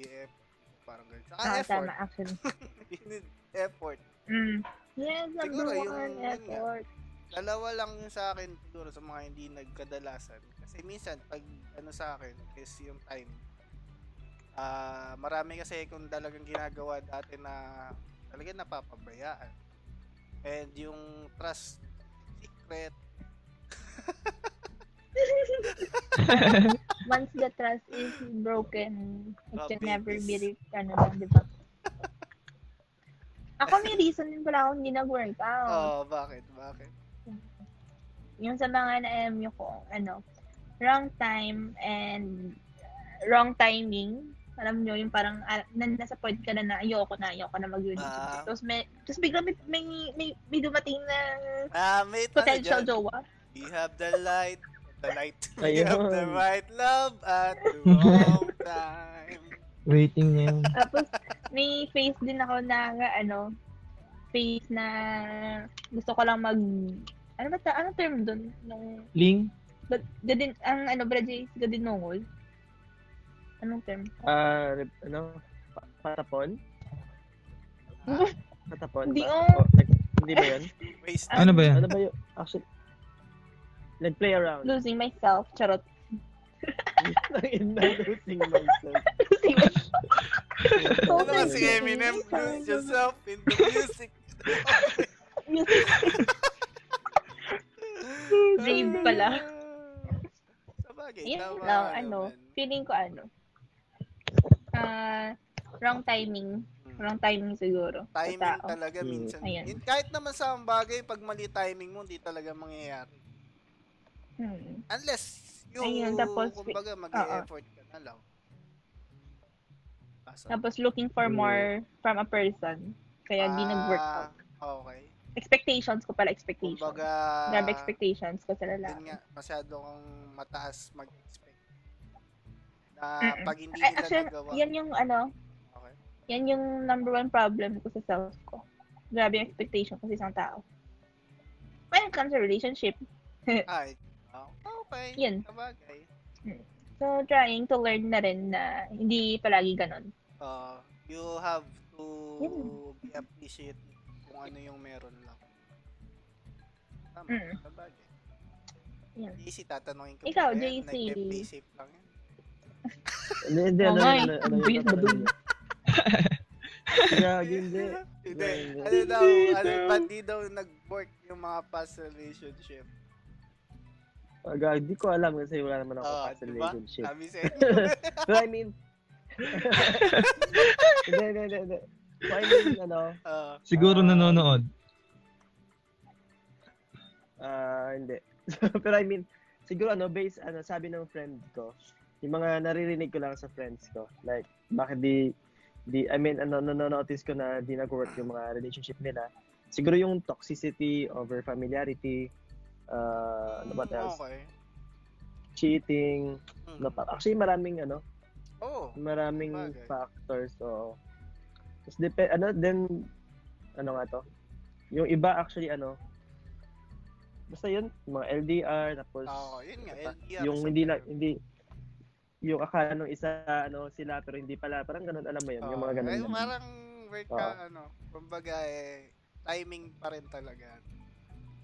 Parang ganun. Saka Ah, effort. tama, actually. Effort. Mm. Yes, Siguro, number yung- one, yun nga. effort. dalawa lang yung sa akin siguro sa mga hindi nagkadalasan. Kasi minsan, pag ano sa akin, is yung time. Ah, marami kasi kung talagang ginagawa dati na talagang napapabayaan. And yung trust secret, Once the trust is broken, it Ah, can never be ano di ba? Ako may reason din pala ako hindi nag-work out. oh, bakit? Bakit? Yung sa mga na-MU ko, ano, wrong time and wrong timing. Alam nyo, yung parang na, nasa point ka na na ayoko na, ayoko na mag-relationship. Ah. Tapos may, tapos bigla may, may, may, may dumating na Ah, may potential ano jowa. You have the light, the light. you have the right love at the wrong time. Waiting niya yun. Tapos, may face din ako na, ano, face na gusto ko lang mag, ano ba ta, anong term doon? Nung, Ling? ga- gadin, ang ano, Brady, gadinungol? Anong term? Ah, rep- ano? Pa- patapon? Patapon Hindi, ba? oh. O, nag- hindi ba yun? Waste Ano ba yan? Ano ba yun? Actually, nag-play around. Losing myself. Charot. In losing myself. Ano ba si Eminem? Lose yourself in the music. Music. Brave pala. Sabagay, Yun tama lang, ano, naman. feeling ko ano, ah, wrong timing. Hmm. Wrong timing siguro. sa Timing tao. talaga Hmm. minsan. Ayan. Yun, kahit naman sa ang bagay, pag mali timing mo, hindi talaga mangyayari. Hmm. Unless, you, Ayun, tapos- kumbaga, mag-effort ka na lang. Kaso, Tapos looking for Mm. more from a person. Kaya hindi Ah, nag-work out. Okay. Expectations ko pala, expectations. Kumbaga, Grabe expectations ko sa yun lalaki. nga, masyado kang mataas mag-expect. Na Mm-mm. pag hindi Ay, nila actually, nagawa. yan yung ano, Okay. yan yung number one problem ko sa self ko. Grabe yung expectation ko sa isang tao. When it comes to relationship, Ay, oh, okay. Yun. Sabagay. so trying to learn na rin na hindi palagi ganon. Uh, you have to Yun. be appreciate kung ano yung meron lang. Tama, Mm. sabagay. Yan. JC, tatanungin ko. Ikaw, ba yan? JC. Nag-play safe lang yan. Hindi, hindi, ano, Okay. ano, ano, Bilis yung tatanungin niya? Gagi, hindi. Hindi. Ano daw, ano, ba't di daw nag-work yung mga past relationship? Ah, gagi, di ko alam kasi wala naman ako Ah, past diba? relationship. Sabi sa. But I mean, hindi, hindi, hindi. So, I mean, ano, Ah, Siguro Ah. nanonood. ah, hindi. Pero I mean, siguro ano, based, ano, sabi ng friend ko, yung mga naririnig ko lang sa friends ko, like, bakit di, di, I mean, ano, notice ko na di nag-work yung mga relationship nila. Siguro yung toxicity over familiarity, uh, ano ba else? Okay. Cheating, Mm. no, pa- actually maraming ano, Oh, maraming Bagay. factors so Tapos dep- ano then ano nga to? Yung iba actually ano basta yun mga LDR tapos Oo, yun nga, LDR yung hindi na hindi yung akala ng isa ano sila pero hindi pala parang ganun alam mo yun yung mga Oo, ganun, ay, ganun. parang work ka, Oo. ano, kumbaga eh, timing pa rin talaga.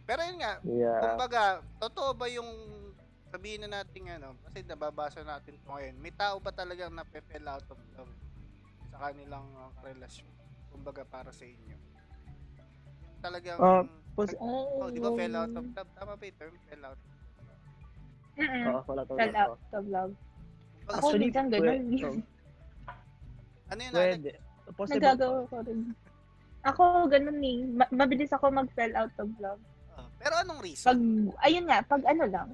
Pero yun nga, yeah kumbaga, totoo ba yung sabihin na natin ano, kasi nababasa natin ito ngayon, may tao ba talagang nape-fell out of love sa kanilang uh, relasyon? Kumbaga para sa inyo. Talagang, Ah, pos- oh, di ba fell out of love? Tama ba yung term? Fell out. Mm-mm. oo wala to Fell out of love. Ako Actually, minsan ganun. oh, ano yun? pwede possible Nagagawa ko rin. Ako, ganun eh. Ma- mabilis ako mag-fell out of love. Ah, pero anong Pag, reason? ayun nga, pag ano lang,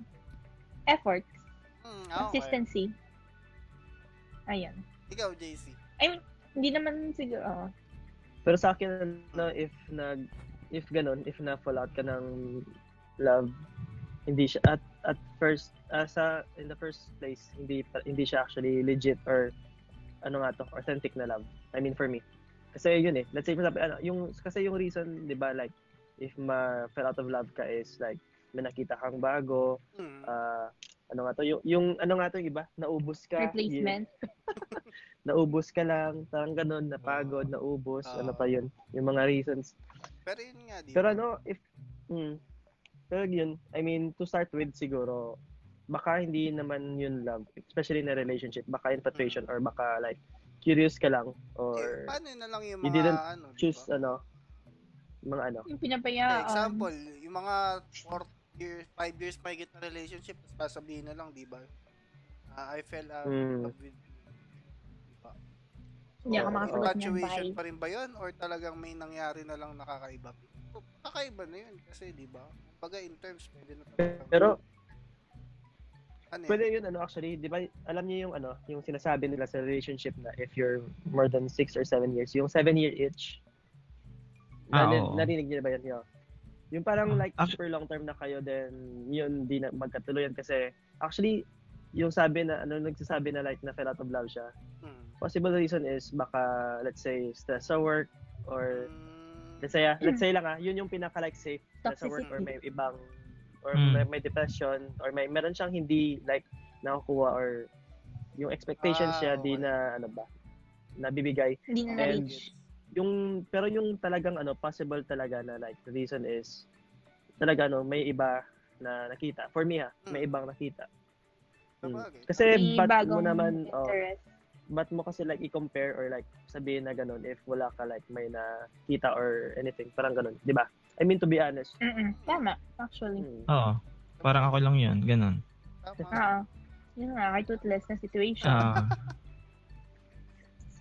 effort, Hmm, okay. consistency. Ayun. Ikaw, JC. Hindi naman siguro, oh. Pero sa akin, no, if nag, if ganun, if na-fall out ka ng love, hindi siya, at, at first, uh, sa, in the first place, hindi, hindi siya actually legit or, ano nga to, authentic na love. I mean, for me. Kasi yun eh, let's say, sabi, ano, yung, kasi yung reason, di ba, like, if ma-fell out of love ka is, like, may nakita kang bago, Hmm. ah, ano nga to, yung, yung, ano nga to, yung iba, naubos ka. replacement. naubos ka lang, parang ganun, napagod, naubos, Ah. ano pa yun, yung mga reasons. pero yun nga, di Pero ano, if, mm, pero yun, I mean, to start with siguro, baka hindi naman yun love, especially in a relationship, baka infatuation or baka like, curious ka lang, Eh, or paano na lang yung you mga, didn't ano, choose, ba? ano, mga ano, Yung Eh, pinapayaan. example, yung mga 4 years, 5 years mahigit na relationship, tapos sasabihin na lang, di ba? Ah, I fell out Mm. love with you. Di ba? Hindi ako makasagot niyan, Infatuation pa rin ba yun? Or talagang may nangyari na lang nakakaiba? Oh, Kakaiba na yun kasi, di ba? Baga in terms, pwede na talaga. pero ano yun? pwede yun, ano, actually, di ba, alam niyo yung, ano, yung sinasabi nila sa relationship na if you're more than 6 or 7 years, yung 7 year itch, Ah, oo. narinig niyo na ba yan? Yo? Yung parang Ah, like actu- super long term na kayo then yun di na magkatuluyan kasi actually yung sabi na ano nagsasabi na like na fell out of love siya. Hmm. Possible reason is baka let's say stress sa work or Hmm. let's say ah, let's say lang ah, yun yung pinaka like safe stress sa work or may ibang or Mm. may, may depression or may meron siyang hindi like nakukuha or yung expectations Ah, siya di okay. na ano ba nabibigay Hindi na And- na-reach. Yung pero yung talagang ano possible talaga na like the reason is talaga ano may iba na nakita for me ha may Mm. ibang nakita Mm. Sabagay. kasi May ba't mo naman oh, ba't mo kasi like i-compare or like sabihin na ganun if wala ka like may nakita or anything parang ganun di ba I mean to be honest Mm-mm. Tama, actually. mm, Oo. Parang ako lang yun. Ganun. Tama. Oo. Yun nga, kay toothless na situation. Ah,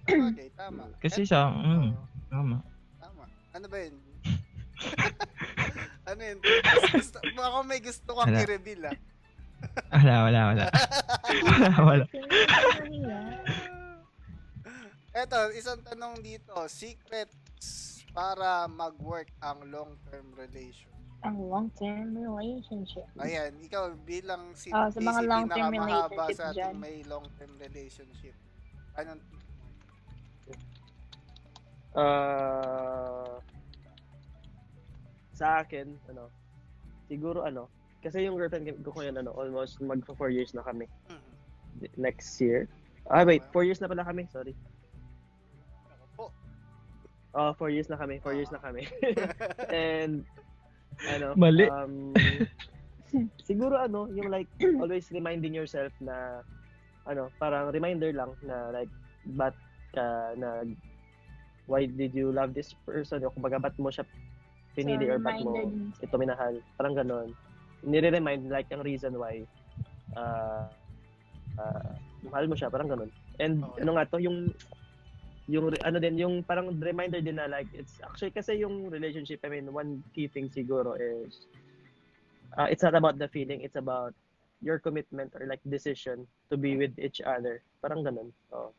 Sabagay, tama. kasi sa, mm, tama. tama. Ano ba yun? ano yun? Gusto, baka may gusto kang Wala. i-reveal ah. Wala, wala, wala. wala, wala. Eto, isang tanong dito. Secrets para mag-work ang long-term relation? Ang long-term relationship. Ayan, ikaw bilang si Ah, sa mga long-term relationship sa ating dyan. may long-term relationship. Anong Ah sa akin, ano, siguro ano, kasi yung girlfriend ko ko yun, ano, almost mag 4 years na kami Mhm. next year. Ah, wait, 4 years na pala kami, sorry. Oh, 4 years na kami, 4 years na kami. And, ano, Mali. um, siguro ano, yung like, always reminding yourself na, ano, parang reminder lang na like, ba't ka nag, why did you love this person? O kumbaga, ba't mo siya pinili So, or ba't mo ito minahal? Parang ganon. Nire-remind like ang reason why uh, uh, mahal mo siya, parang ganon. And Okay. ano nga to, yung yung ano din, yung parang reminder din na like, it's actually kasi yung relationship, I mean, one key thing siguro is, uh, it's not about the feeling, it's about your commitment or like decision to be with each other. Parang ganun. Oh.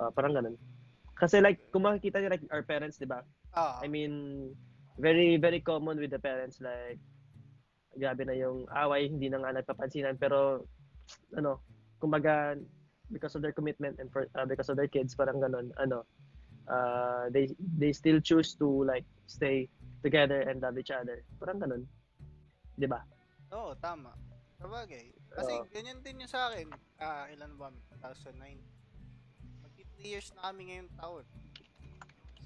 Uh, parang ganun. Kasi like, kung makikita niyo like our parents, di ba? Ah, I mean, very, very common with the parents, like, grabe na yung away, hindi na nga nagpapansinan, pero, ano, kumbaga, because of their commitment and for, uh, because of their kids, parang ganun, ano, uh, they, they still choose to, like, stay together and love each other. Parang ganun. Di ba? Oo, tama. Sabagay. Kasi Oo. ganyan din yung sa akin. Ah, ilan ba? 2009. Magti 3 years na kami ngayong taon.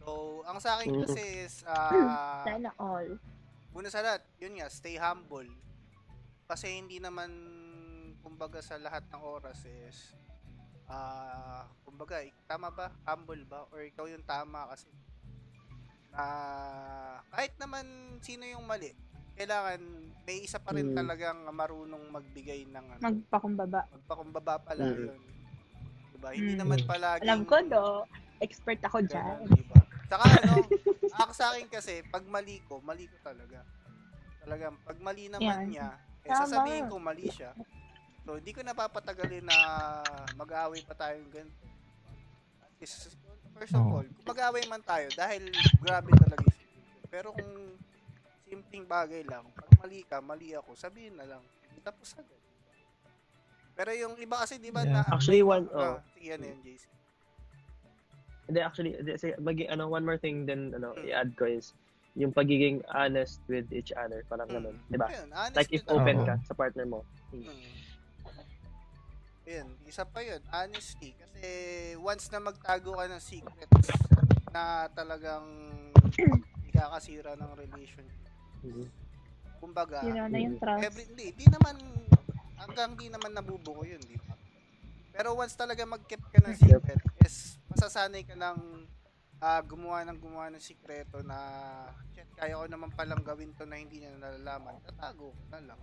So, ang sa akin Mm. kasi is, ah, Sana all. una sa lahat, yun nga, stay humble. Kasi hindi naman, kumbaga sa lahat ng oras is, ah, kumbaga, tama ba? Humble ba? Or ikaw yung tama kasi, ah, kahit naman sino yung mali, kailangan may isa pa rin Mm. talagang marunong magbigay ng ano, Magpakumbaba. magpakumbaba pala Mm. yun. Diba? Hindi Mm. naman palaging... Alam ko, do. Expert ako dyan. Ganun, diba? Saka ano, ako sa akin kasi, pag mali ko, mali ko talaga. Talagang, pag mali naman Yan. niya, eh, Tama. sasabihin ko mali siya. So, hindi ko napapatagalin na mag-aaway pa tayong ganito. At least, first of Oo. all, kung mag-aaway man tayo, dahil grabe talaga yung situation. Pero kung simpleng bagay lang, pag mali ka, mali ako, sabihin na lang. Tapos agad. Pero yung iba kasi, di ba, Yeah. na... Actually, one- Ah, oh. sige, ano yun, JC? Hindi, actually, magi, ano, one more thing din, ano, Mm. i-add ko is, yung pagiging honest with each other, parang ganun. Di ba? Like, if open ka sa partner mo. Hmm. Yun, isa pa yun, honesty. Kasi once na magtago ka ng secrets na talagang ikakasira ng relationship. Mhm. Kumbaga, Yun na yung trust. every, hindi, di naman, hanggang di naman nabubuo yun, di ba? Pero once talaga mag-keep ka ng secret, is masasanay ka ng ah, gumawa ng gumawa ng sikreto na shit, kaya ko naman palang gawin to na hindi niya nalalaman. Tatago ko na lang.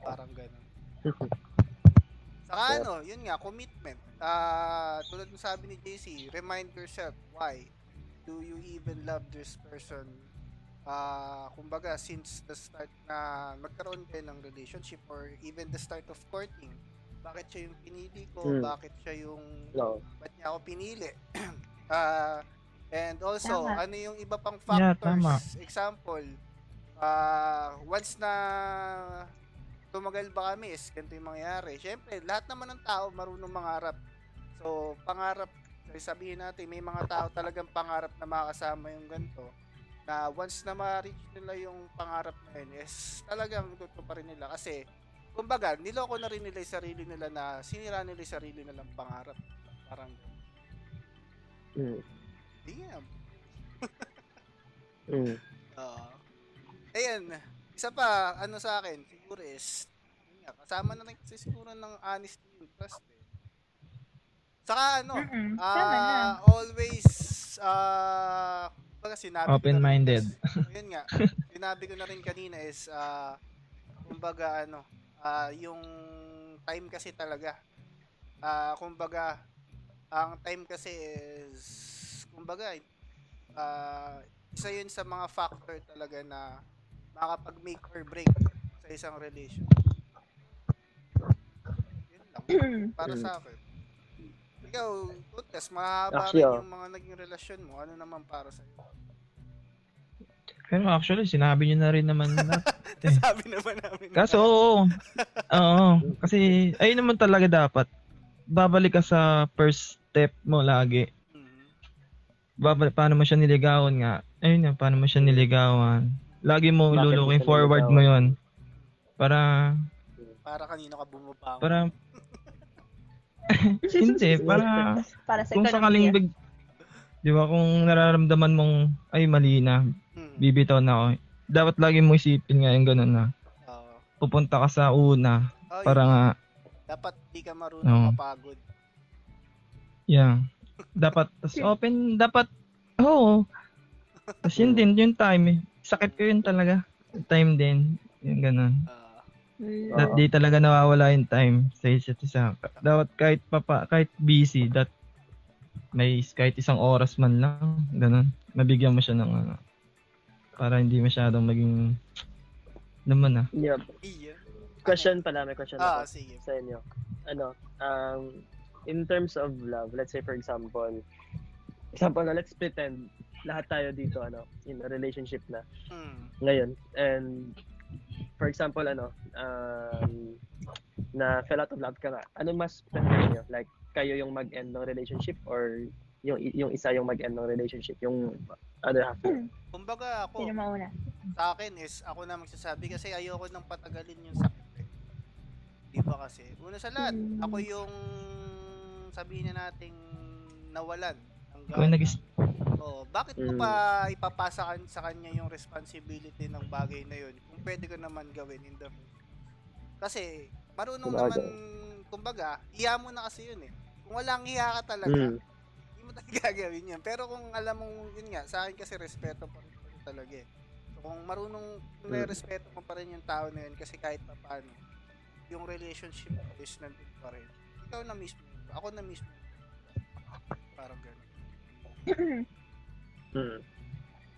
Parang ganun. Saka ano, yun nga, commitment. Ah, tulad ng sabi ni JC, remind yourself why do you even love this person. Ah, kumbaga since the start na magkaroon kayo ng relationship or even the start of courting. Bakit siya yung pinili ko? Hmm. Bakit siya yung No. ba't niya ako pinili? Ah, and also, Tama. ano yung iba pang Yeah, factors? tama. Example, ah once na tumagal ba kami, is ganito yung mangyayari. Siyempre, lahat naman ng tao marunong mangarap. So, pangarap, sabihin natin, may mga tao talagang pangarap na makasama yung ganito na once na ma-reach nila yung pangarap na yun, is talagang tutuparin nila. Kasi, kumbaga, niloko na rin nila yung sarili nila na sinira nila yung sarili nilang pangarap. Parang, Mm. nga. Mm. Oo. Ayan, isa pa, ano sa akin, siguro is, yun nga, kasama na rin kasi siguro ng honesty and trust eh. Saka ano, ah Tama na. always, ah, baga sinabi Open-minded. ko yun nga, sinabi ko na rin kanina is, ah, kumbaga ano, ah, yung time kasi talaga, ah, kumbaga, ang time kasi is, kumbaga, ah, isa yun sa mga factor talaga na makakapag-make or break sa isang relation. Yun lang, para Mm. sa akin. Ikaw, Utkas, mahaba Actually, rin oh. yung mga naging relasyon mo. Ano naman para sa'yo? Pero actually, sinabi niyo na rin naman na. Sabi naman namin. Kaso, oo. Oo. Kasi, ayun naman talaga dapat. Babalik ka sa first step mo lagi. Mhm. Babalik, paano mo siya niligawan nga. Ayun nga, paano mo siya niligawan. Lagi mo Bakit luluking forward mo yon Para, Para kanino ka bumabangon. para, hindi, para, Para sa kung sakaling, big, di ba, kung nararamdaman mong, ay, mali na. Bibitaw na ako. Dapat lagi mo isipin nga yung ganun na, Oo. pupunta ka sa una, Oh, para yun. nga, Dapat di ka marunong Oo. mapagod. Yeah. Dapat, tas open, dapat, oo. tas yun din, yung time eh. Sakit ko yun talaga. Yung time din. Yung ganun. Ah, Mm. That di talaga nawawala yung time sa isa't isa. Dapat kahit papa, kahit busy, that may kahit isang oras man lang, ganun. Mabigyan mo siya ng ano. Para hindi masyadong maging naman ah. Yeah. iya. Question pala, may question Ah, ako sige. sa inyo. Ano, um, in terms of love, let's say for example, example na, let's pretend lahat tayo dito, ano, in a relationship na Hmm. ngayon. And, for example, ano, um, na fell out of love ka nga, ano mas prefer niyo? Like, kayo yung mag-end ng relationship or yung yung isa yung mag-end ng relationship, yung other half. Kumbaga ako, Sino mauna? sa akin is ako na magsasabi kasi ayoko nang patagalin yung sakit. eh. Di ba kasi? Una sa lahat, Mm. ako yung sabihin na nating nawalan. ng Kung gana. nag Oh, bakit ko pa ipapasa kan- sa kanya yung responsibility ng bagay na yun kung pwede ko naman gawin in the? Kasi marunong Sabagay. naman kumbaga, iya mo na kasi yun eh. Kung walang iya ka talaga, Mm. Mo talaga gagawin yan. Pero kung alam mong yun nga, sa akin kasi respeto pa rin talaga eh. So, kung marunong, kung Mm. respeto mo pa rin yung tao na yun kasi kahit pa paano, yung relationship is nandun pa rin. Ikaw na mismo, ako na mismo. Parang gano'n. Mm.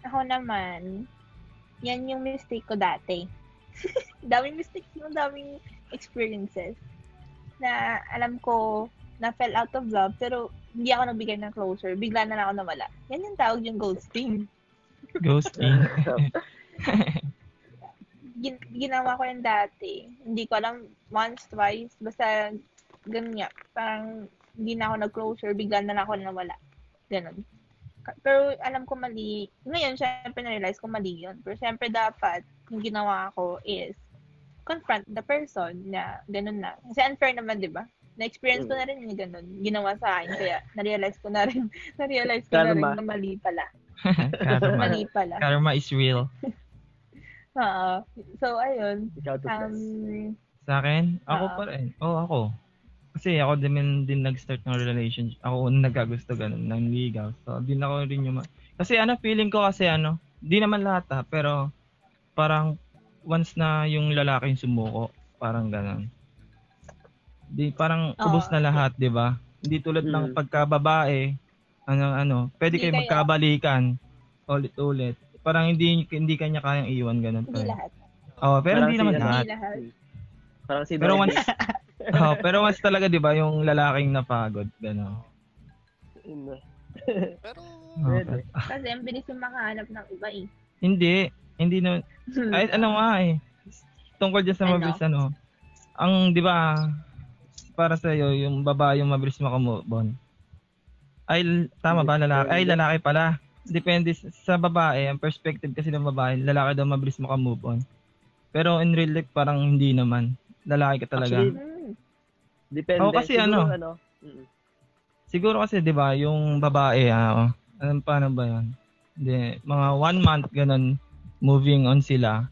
Ako naman, yan yung mistake ko dati. daming mistakes mo, daming experiences. Na alam ko, na fell out of love, pero hindi ako nagbigay ng closure. Bigla na lang ako nawala. Yan yung tawag yung ghosting. ghosting. Gin- ginawa ko yan dati. Hindi ko alam, once, twice, basta ganun nga. Parang hindi na ako nag-closure, bigla na lang ako nawala. Ganun. Pero alam ko mali. Ngayon, syempre na-realize ko mali yun. Pero syempre dapat, yung ginawa ko is confront the person na ganun na. Kasi unfair naman, di ba? Na-experience ko na rin yung ganun. Ginawa sa akin. Kaya na-realize ko na rin, na-realize ko na rin Karma. na mali pala. Karma. Mali pala. Karma is real. Oo. So, ayun. Ikaw to Um, Sa akin, ako Oo. pa rin. Oo, ako. Kasi ako din, din nag-start ng relationship. Ako unang nagkagusto ganun, ng ligaw. So, din ako rin yung... ma- Kasi ano, feeling ko kasi ano, di naman lahat ha, pero parang once na yung lalaki yung sumuko, parang ganun. Di, parang Oo. ubos na lahat, di ba? Hindi tulad ng Mm. pagkababae, ano, ano, pwede Hindi kayo kayo- magkabalikan ulit-ulit. Parang hindi hindi kanya kayang iwan ganun. hindi pa. lahat. Oh, pero Parang hindi naman ano, lahat. Hindi lahat. Parang si Pero once oh, pero once talaga 'di ba yung lalaking napagod gano'n. Mm. Pero, Pwede. Kasi ang bilis yung makahanap ng iba eh. Hindi, hindi na ay ano nga eh. Tungkol dyan sa Ano? mabilis ano. Ang 'di ba para sa iyo yung babae yung mabilis makamove on. Ay tama ba lalaki? Ay lalaki pala. Depende sa babae, ang perspective kasi ng babae, lalaki daw mabilis makamove on. Pero in real life parang hindi naman. Lalaki ka talaga. Actually, Hmm. Depende. Oo, kasi Siguro, ano, mm. Siguro kasi 'di ba, yung babae ah, oh, ano paano ba 'yan? Hindi, mga one month ganun moving on sila.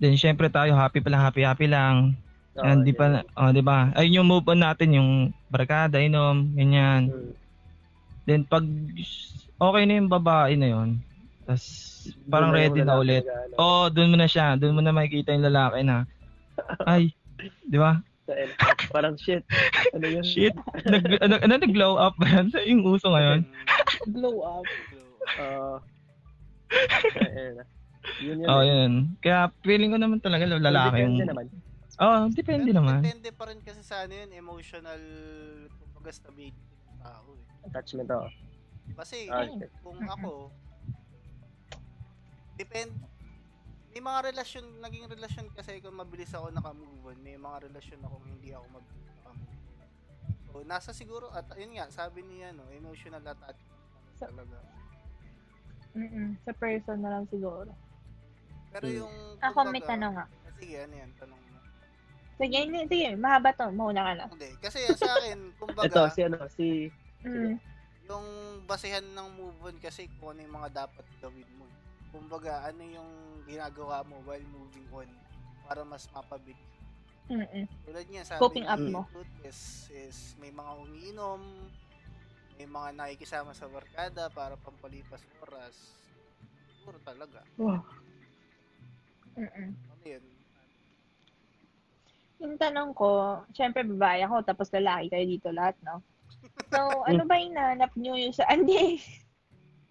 Then syempre tayo happy pa lang, happy happy lang. Oo, Hindi yeah. pa oh, 'di ba? Ay yung move on natin yung barkada, inom, ganyan. Mm. Then pag okay na yung babae na 'yon, tas parang Doon na yung ready na lalaki ulit. ano, Oh, doon mo na siya, doon mo na makikita yung lalaki na ay, 'di ba? Parang shit. Ano yun? Shit. Nag ano, ano nag-glow up ba yan? yung uso ngayon? Glow up. Ayun. Yun yun. Oh, eh. yun. Kaya feeling ko naman talaga lalaki Depende yung... naman. Oh, depende pero naman. Depende pa rin kasi sa ano yun, emotional, kumbaga stability tao eh. Attachment, oo. Kasi Ah, kung, okay. kung ako, depend, may mga relasyon, naging relasyon kasi kung mabilis ako nakamove on, may mga relasyon ako hindi ako mabilis nakamove on. So, nasa siguro, at yun nga, sabi niya, no, emotional attachment lang Sa- talaga. Mm-mm. Sa person na lang siguro. Pero Hmm. yung, Ako may kumbaga- tanong nga. Sige, ano yan, tanong. Sige, hindi, sige, mahaba to. Mauna ka na. Hindi, kasi sa akin, kumbaga, Ito, si ano, si... Mm. yung basehan ng move on kasi kung ano yung mga dapat gawin mo. Kumbaga, ano yung ginagawa mo while moving on para mas mapabig. Mm-mm. Tulad niya, sabi Coping up mo. Is, is may mga umiinom, may mga nakikisama sa barkada para pampalipas oras. Siguro talaga. Wow. Mm-mm. Ano yun? Yung tanong ko, syempre babae ako, tapos lalaki kayo dito lahat, no? So, ano ba yung nanap nyo yung sa... Hindi.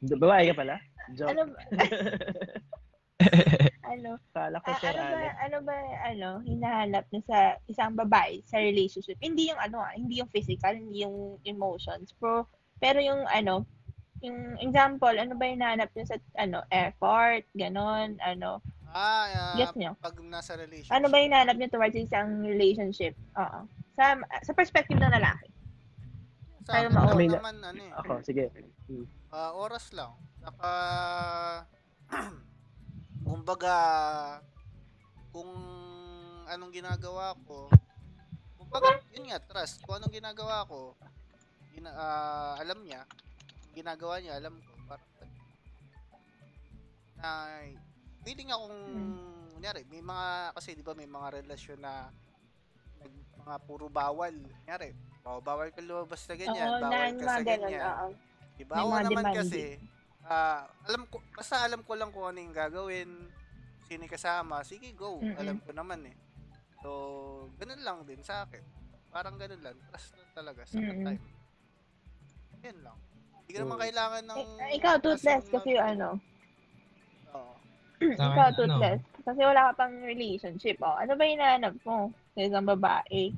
Babae ka pala? Joke. Ano ba? ano? Kala ko Ah, Sir ano ba, ano ba, ano, hinahanap nyo sa isang babae sa relationship? Hindi yung ano, ah, hindi yung physical, hindi yung emotions. Pero, pero yung ano, yung example, ano ba hinahanap nyo sa, ano, effort, ganon, ano, Ah, ah, Yes nyo. pag nasa relationship. ano ba yung hinahanap nyo towards isang relationship? Oo. Sa, sa perspective ng lalaki. Sa akin mauna. lang naman, ano eh. Ako, sige. Ah, oras lang. Saka, kumbaga, kung anong ginagawa ko, kumbaga, yun nga, trust. Kung anong ginagawa ko, gina, ah, alam niya, ginagawa niya, alam ko, parang, na, feeling akong, Hmm. kunyari, may mga, kasi di ba may mga relasyon na, nag, mga puro bawal. Kunyari, bawal, bawal ka lumabas na ganyan, Oo, bawal ka sa ganyan. oo. Diba? Ako naman demanding. kasi, ah, alam ko, basta alam ko lang kung ano yung gagawin, sino kasama, sige, go. Mm-mm. Alam ko naman eh. So, ganun lang din sa akin. Parang ganun lang. Trust lang talaga sa Mm-mm. time. Yan lang. Hindi ka naman Mm. kailangan ng... Eh, ikaw, toothless, kasi mag- ano, ikaw, ano, toothless. Kasi wala ka pang relationship, oh. Ano ba yung hinahanap mo sa isang babae?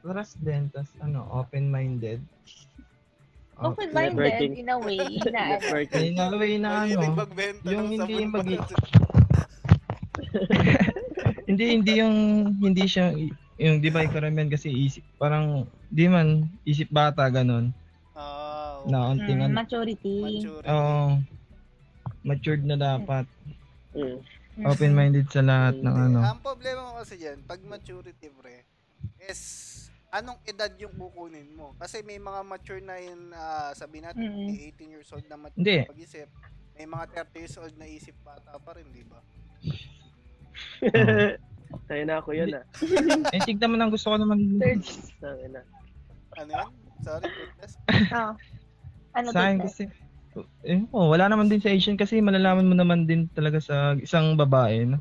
Trust din, tas ano, open-minded. Oh, Open-minded in a way na ano. In a way na ano, magbenta yung ng hindi mag- hindi hindi yung hindi siya yung di ba yung karamihan kasi isip parang di man isip bata ganun oo. na unting Mm, maturity. Maturity. oo matured na dapat Mm. Mm. open-minded sa lahat ng Hindi. ano Ang problema mo kasi dyan, pag maturity, pre, is anong edad yung kukunin mo? Kasi may mga mature na yun, ah, sabihin natin, Mm. may 18 years old na mature Hindi. pag-isip. May mga 30 years old na isip bata pa rin, di ba? Tayo na ako yun ah. eh tignan mo lang gusto ko naman Third. Tayo na. Ano yun? Sorry, Fruitless. Oh. Ano sa akin toothless? kasi eh, oh, wala naman din sa Asian kasi malalaman mo naman din talaga sa isang babae no?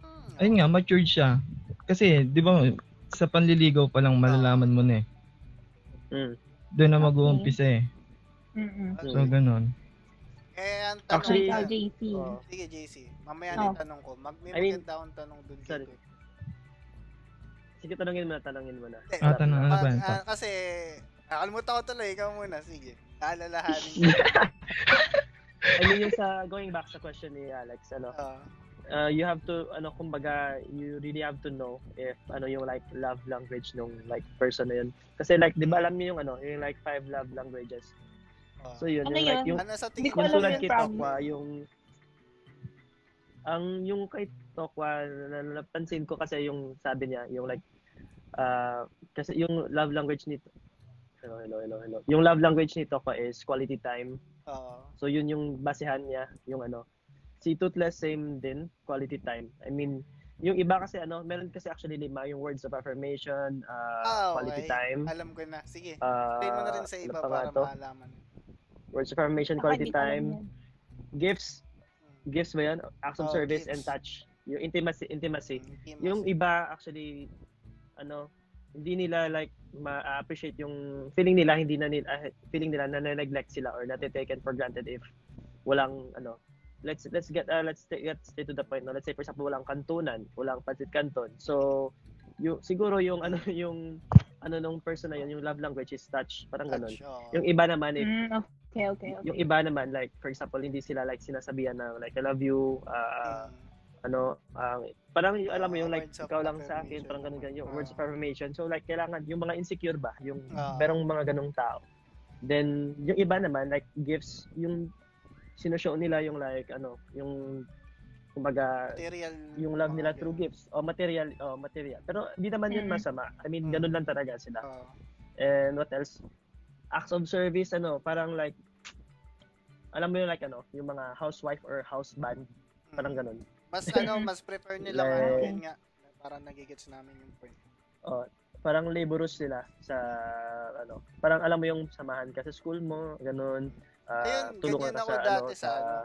Hmm, ayun nga matured siya kasi di ba sa panliligaw pa lang malalaman mo na eh Mm. doon na mag-uumpisa eh Mm-mm. so ganun Eh, ang tanong Actually, niya- JC. Oo. Sige, JC. Mamaya Oh. na tanong ko. Mag may I mean, akong tanong dun sorry. dito. Sige, tanongin mo na, tanongin mo na. Hindi, Ah, tanong, ano ba ah, kasi, nakalimutan ko tuloy. Ikaw muna. Sige. Alalahanin ko. I mean, yung sa, going back sa question ni Alex, ano, Ah, uh, you have to, ano, kumbaga, you really have to know if, ano, yung like, love language nung, like, person na yun. Kasi, like, di ba alam niyo yung, ano, yung, like, five love languages. ah. So, yun, Ano yung, like, yun? yung, ano sa tingin ko yung alam tulad yun, kay promise. Tokwa, yung, ang, yung kay Tokwa, na, napansin ko kasi yung, sabi niya, yung, like, uh, kasi yung love language nito, hello, hello, hello, hello. Yung love language ni Tokwa is quality time. Ah, So yun yung basehan niya, yung ano. Si Toothless same din, quality time. I mean, yung iba kasi ano, meron kasi actually lima yung words of affirmation, uh, Ah, quality okay. time, alam ko na. Sige. uh, Explain mo na rin sa ano iba para to? maalaman. Words of affirmation, quality ko alam time, gifts, Hmm. gifts ba yan? Acts of Oh, service and gifts. touch. Yung intimacy, intimacy. Intimacy. Yung iba actually ano, hindi nila like ma-appreciate yung feeling nila hindi na nila ah, feeling nila na neglect sila or nati-taken for granted if walang ano let's let's get uh, let's take, get straight to the point no let's say for example walang kantunan walang pancit canton so yung siguro yung ano yung ano nung person na yun, yung love language is touch, parang ganun. Yung iba naman if Mm, okay, okay, okay. yung iba naman like for example hindi sila like sinasabihan na like I love you uh, Mm. Ano ang parang yung, alam mo yung Ah, like ikaw lang sa akin parang ganun ganun yung Ah. words of affirmation. So like kailangan yung mga insecure ba? Yung Ah. merong mga ganung tao. Then yung iba naman like gifts yung sinoshow nila yung like ano yung kumbaga material yung love nila through gifts. O material o material. Pero hindi naman yun masama. I mean Mm. ganun lang talaga sila. Oo. and what else? Acts of service ano parang like alam mo yung like ano yung mga housewife or houseband parang Mm. ganun Mas ano, mas prefer nila Like- ano, yun nga. Parang nagigits namin yung point. Oh, parang laborers sila sa ano, parang alam mo yung samahan ka sa school mo, ganun. ah, Ayun, tulungan ganyan ka ako sa dati ano, sa, ano,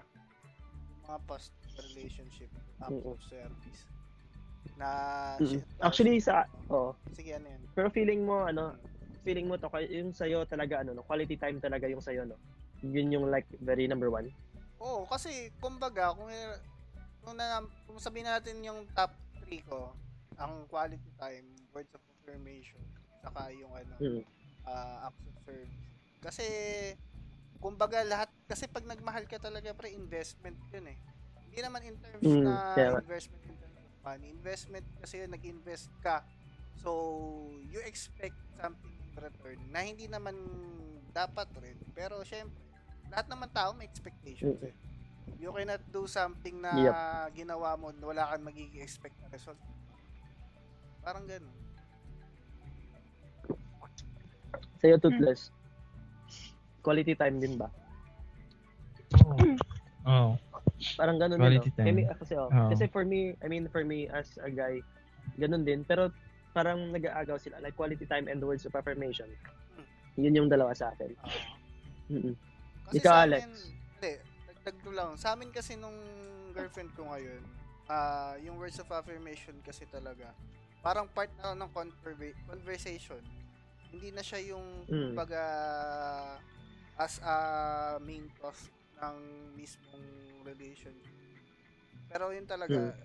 mga past relationship, Oo. of service. Na, Mm. shit, Actually sa oh, sige ano yan. pero feeling mo ano, feeling mo to kay- yung sayo talaga ano, no, quality time talaga yung sayo no. Yun yung like very number one. Oo, kasi kumbaga, kung, kung, na, kung sabihin natin yung top 3 ko, ang quality time, words of affirmation, saka yung ano, Mm. ah, acts of service. Kasi, kumbaga lahat, kasi pag nagmahal ka talaga, pre, investment yun eh. Hindi naman in terms Mm, na nga. investment in terms of money. Investment kasi yun, nag-invest ka. So, you expect something in return na hindi naman dapat rin. Pero, syempre, lahat naman tao may expectations Mm. eh. You cannot do something na Yep. ginawa mo wala kang magiging expect na result. Parang ganun. Sayo toothless. Quality time din ba? Oh. Parang ganun Quality din. No? time. Kasi, kasi, oh, Oo. kasi for me, I mean for me as a guy, ganun din. Pero parang nag-aagaw sila. Like quality time and words of affirmation. Yun yung dalawa sa akin. Ah. Mm-mm. Kasi Ikaw, sa Alex. amin, ko lang. Sa amin kasi nung girlfriend ko ngayon, ah yung words of affirmation kasi talaga, parang part na ng converva- conversation. Hindi na siya yung, Mm. kumbaga, as a main cause ng mismong relationship. Pero yun talaga, Mm.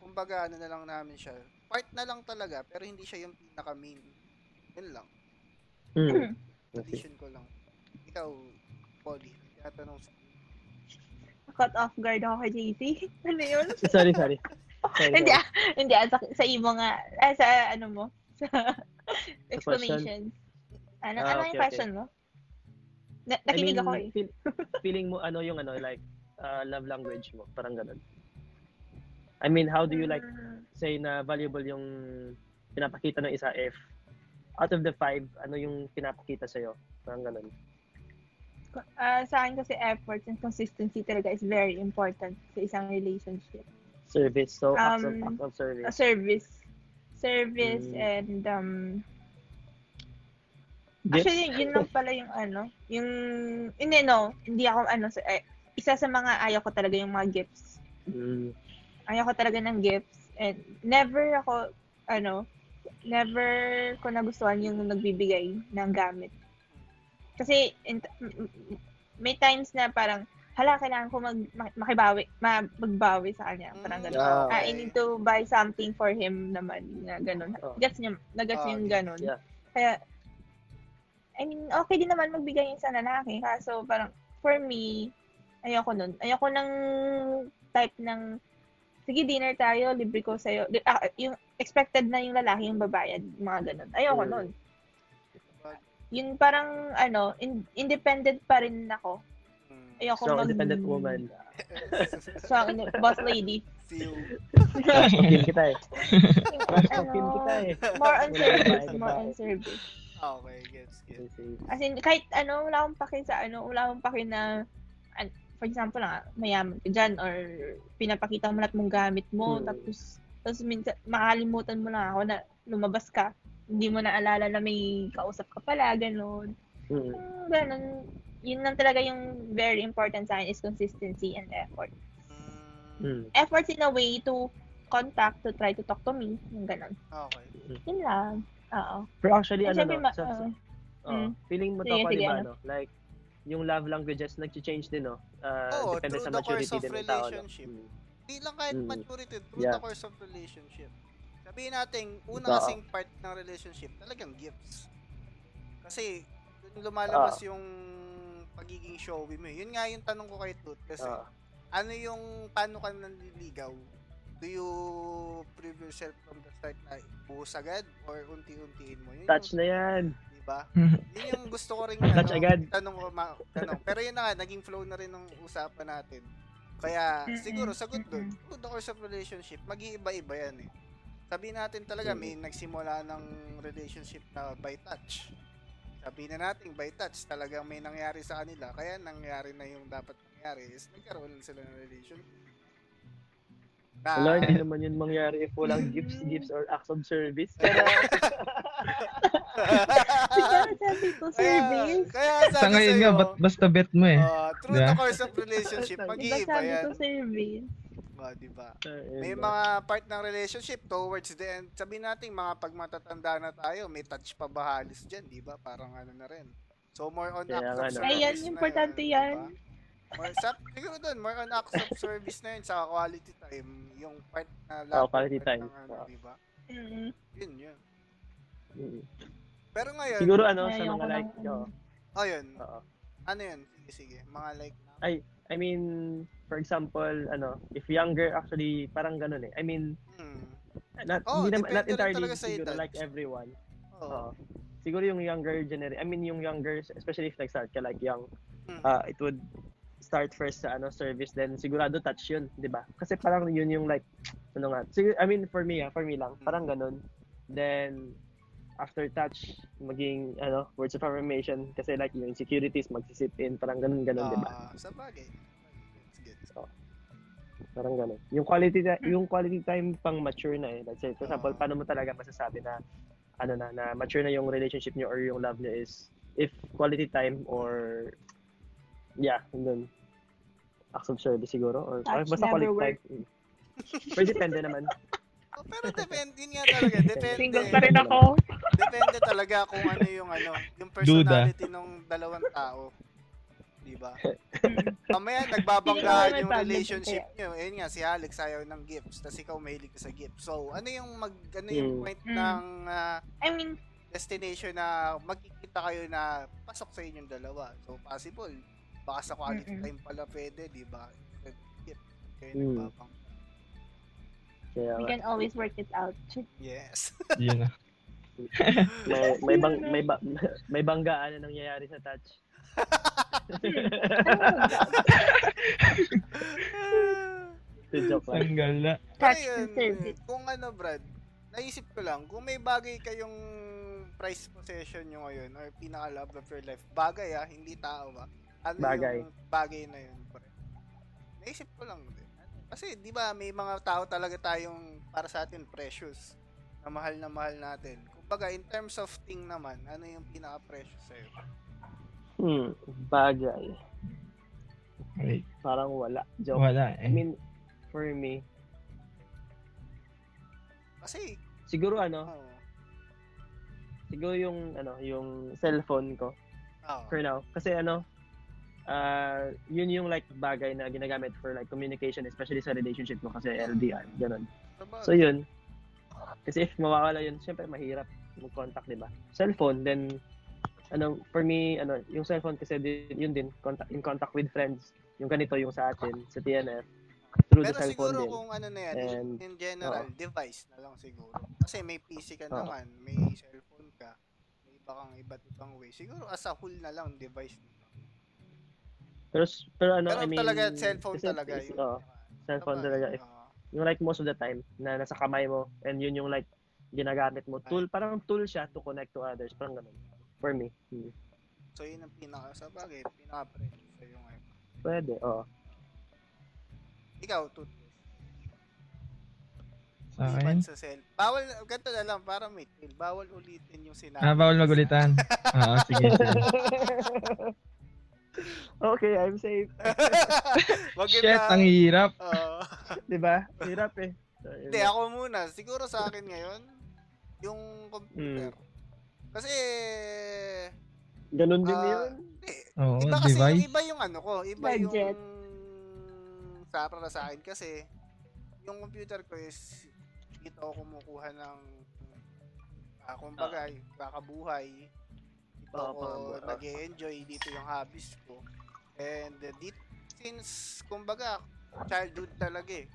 kumbaga, ano na lang namin siya. Part na lang talaga, pero hindi siya yung pinaka-main. Yun lang. Mm. Addition ko lang. Ikaw, Polly, tatanong sa Cut off guard ako kay JC. ano yun? sorry, sorry. sorry hindi ah, hindi ah, sa, sa imo nga, ah, sa ano mo, sa explanations. Ano, Ah, ano okay, yung question mo? Na, nakinig I mean, ako eh. feel- feeling mo ano yung ano like uh, love language mo, parang ganun. I mean, how do you like Mm, say na valuable yung pinapakita ng isa if out of the five, ano yung pinapakita sa'yo? Parang ganun. Ah, sa akin kasi efforts and consistency talaga is very important sa isang relationship. Service. So, acts of, Um, acts of service. A service. Service Mm. and um Gifts? Actually, yun lang pala yung ano, yung, hindi no, hindi ako ano, sa, eh, isa sa mga ayaw ko talaga yung mga gifts. Mm. Ayaw ko talaga ng gifts. And never ako, ano, never ko nagustuhan yung nagbibigay ng gamit. Kasi, in, may times na parang, hala, kailangan ko mag, mak- makibawi, ma, magbawi sa kanya. Parang Mm, gano'n. Ah, Ah, I need to buy something for him naman, na gano'n. Oh. Gets niya, nagets Ah, yung okay. gano'n. Yeah. Kaya, I mean, okay din naman magbigay yun sa lalaki. Kaso, parang, for me, ayoko nun. Ayoko ng type ng, sige, dinner tayo, libre ko sa'yo. Di- ah, yung expected na yung lalaki yung babayad, mga ganun. Ayoko Mm. nun. Yun parang, ano, in- independent pa rin ako. Mm. Ayoko Strong mag... independent woman. Strong, inde- boss lady. You. Pin kita eh. Crush ano, pin kita eh. more on service, more on service. Okay, gets, gets. As in, kahit ano, wala akong paki sa ano, wala akong paki na, for example lang, mayaman ka dyan, or pinapakita mo lahat mong gamit mo, Hmm. tapos, tapos minsan, makalimutan mo lang ako na lumabas ka, hindi mo naalala na may kausap ka pala, gano'n. Mm. Hmm, Ganun. Yun lang talaga yung very important sa akin is consistency and effort. Mm. Efforts in a way to contact, to try to talk to me, yung ganun. okay. Yun lang. Oo. Pero actually, Eh, ano, no, ma- sa, oh, Mm. feeling mo to Sige, pa, sige, di ba, ano? no? Like, yung love languages nag-change din, no? Uh, Oo, depende sa maturity din ng tao, no? relationship. Mm. Hindi lang kahit Mm. maturity, through Yeah. the course of relationship. Sabihin natin, una kasing part ng relationship, talagang gifts. Kasi, dun lumalabas Ah. yung pagiging showy mo. eh. Yun nga yung tanong ko kay Tut. Kasi, Oo. ano yung, paano ka nanliligaw? Do you prove yourself from the start na buhos agad? Or unti-untiin mo? Yun touch yung, na yan. Diba? Yun yung gusto ko rin ano, Touch agad. tanong ko, ma- tanong. Pero yun na nga, naging flow na rin ng usapan natin. Kaya, siguro, sagot doon, through the course of relationship, mag-iiba-iba yan eh. Sabihin natin talaga, may nagsimula ng relationship na by touch. Sabihin na natin, by touch, talagang may nangyari sa kanila. Kaya nangyari na yung dapat nangyari is nagkaroon sila ng relationship. Na, Wala, hindi naman yun mangyari if walang gifts, gifts, or acts of service. Pero, Kaya sabi ko, kaya, service. kaya sabi Sa ngayon nga, ba't basta bet mo eh. uh, through Diba? the course of relationship, Diba mag-iiba sabi yan. ko, service? Oh, diba? Ayun May na. mga part ng relationship towards the end. Sabihin natin, mga pag matatanda na tayo, may touch pa ba halos dyan, di ba? Parang ano na rin. So, more on Kaya acts of service Ayan, importante yun, yan. diba? More, sa, siguro doon, more on acts of service na yun sa quality time. Yung part na Oh, quality part time. Ng, ano, Oh. di ba? Mm. Yun, yun. Mm. Pero ngayon, Siguro ano, sa Ayoko mga like, oo. oh, yun. Oo. Ano yun? Sige, sige. Mga like, I mean, for example, ano, if younger, actually, parang ganun eh. I mean, hmm. not, Oh, hindi naman, not entirely siguro like everyone. Oo. Oo. Siguro yung younger generation, I mean, yung younger, especially if nag-start ka like young, Hmm. uh, it would start first sa ano service then sigurado touch yun, 'di ba? Kasi parang yun yung like ano nga. Siguro, I mean for me, ah, for me lang, parang ganun. Then after touch maging ano words of affirmation kasi like yung insecurities magsisit in parang ganun ganun 'di ba? Ah, sa bagay. Gets, gets. Parang ganun. Yung quality ti- yung quality time pang mature na eh. Let's say for example, Ah. paano mo talaga masasabi na ano na na mature na yung relationship niyo or yung love niyo is if quality time or yeah, ganun. Acts of service siguro or or basta quality time. Pero depende naman. Oh, pero depende yun nga talaga. Depende. Single pa rin ako. Depende talaga kung ano yung ano, yung personality ng dalawang tao. Di ba? Mamaya Hindi nagbabanggaan yung relationship nyo. Ayun nga, si Alex ayaw ng gifts, tapos ikaw mahilig ka sa gifts. So, ano yung mag ano yung Mm. point Mm. ng ah, I mean, destination na magkikita kayo na pasok sa inyong dalawa. So, possible. Baka sa quality Mm-mm. time pala pwede, di ba? Instead of gift. Kayo Mm. Kaya we can always work it out. Yes. Yun na. may may bang may ba, may banggaan na nangyayari sa touch. Joke lang. Ang gala. Touch Ayun. Kung ano, Brad, naisip ko lang, kung may bagay kayong price possession nyo ngayon or pinaka-love of your life, bagay ah, hindi tao ah. Ano Bagay. yung bagay na yun? Naisip ko lang din. Kasi, di ba, may mga tao talaga tayong para sa atin precious na mahal na mahal natin. Kumbaga, in terms of thing naman, ano yung pinaka-precious sa'yo? Hmm, bagay. Wait, Parang wala. Joke. wala I eh. mean, for me, Kasi, siguro ano, oh, siguro yung ano, yung cellphone ko oh, for now. Kasi ano, uh, yun yung like bagay na ginagamit for like communication, especially sa relationship mo kasi LDR, ganun. So yun. Kasi if mawawala yun, syempre mahirap mag-contact, di ba? Cellphone, then ano, for me, ano, yung cellphone kasi din, yun din, contact, in contact with friends. Yung ganito yung sa atin, sa TNF, through Pero the cellphone siguro din. kung ano na yan, And- in general, device na lang siguro. Kasi may PC ka Oo. naman, may cellphone ka, may iba kang iba't ibang way. Siguro as a whole na lang device. Pero, pero ano, Pero I mean, talaga, cellphone kasi talaga. is- Yung, oo, cellphone Sabagay, talaga. If, yung like most of the time, na nasa kamay mo, and yun yung like, ginagamit mo. Tool, parang tool siya to connect to others. Parang ganun. For me. Hmm. So yun ang pinaka, sa bagay, pinaka-precious sa'yo ngayon. Pwede, oo. Ikaw, tut. Sa akin? sa cell. Bawal, ganito na lang, para may tail. Bawal ulitin yung sinabi. Ah, bawal magulitan. Oo, sige, sige. okay, I'm safe. Wag Shit, na- ang hirap. Oo. Di ba? Hirap eh. Hindi, ako muna. Siguro sa akin ngayon, yung computer. Hmm. Kasi, Ganun din ah, yun. hindi. Oo, iba kasi, device. iba yung ano ko. Iba Budget. yung sa para sa akin kasi yung computer ko is dito ako kumukuha ng ah, kumbaga, kakabuhay. Dito Oo, ako pakabuhay. nag enjoy dito yung hobbies ko. And uh, dito, since, kumbaga, childhood talaga eh.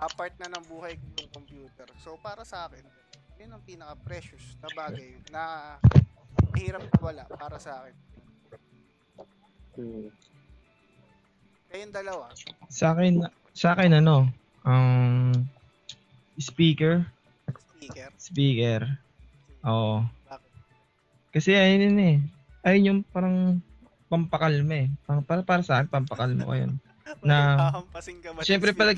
Apart na ng buhay ko yung computer. So, para sa akin, yun ang pinaka-precious na bagay na mahirap na wala para sa akin. Hmm. Kayong dalawa. Sa akin, sa akin ano, um, speaker, Speaker. speaker. Oo. Kasi ayun yun eh. Ayun yung parang pampakalma eh. Pang, para, para sa akin, pampakalma ko yun. Na- Hahampasin ka ba Siyempre pala-?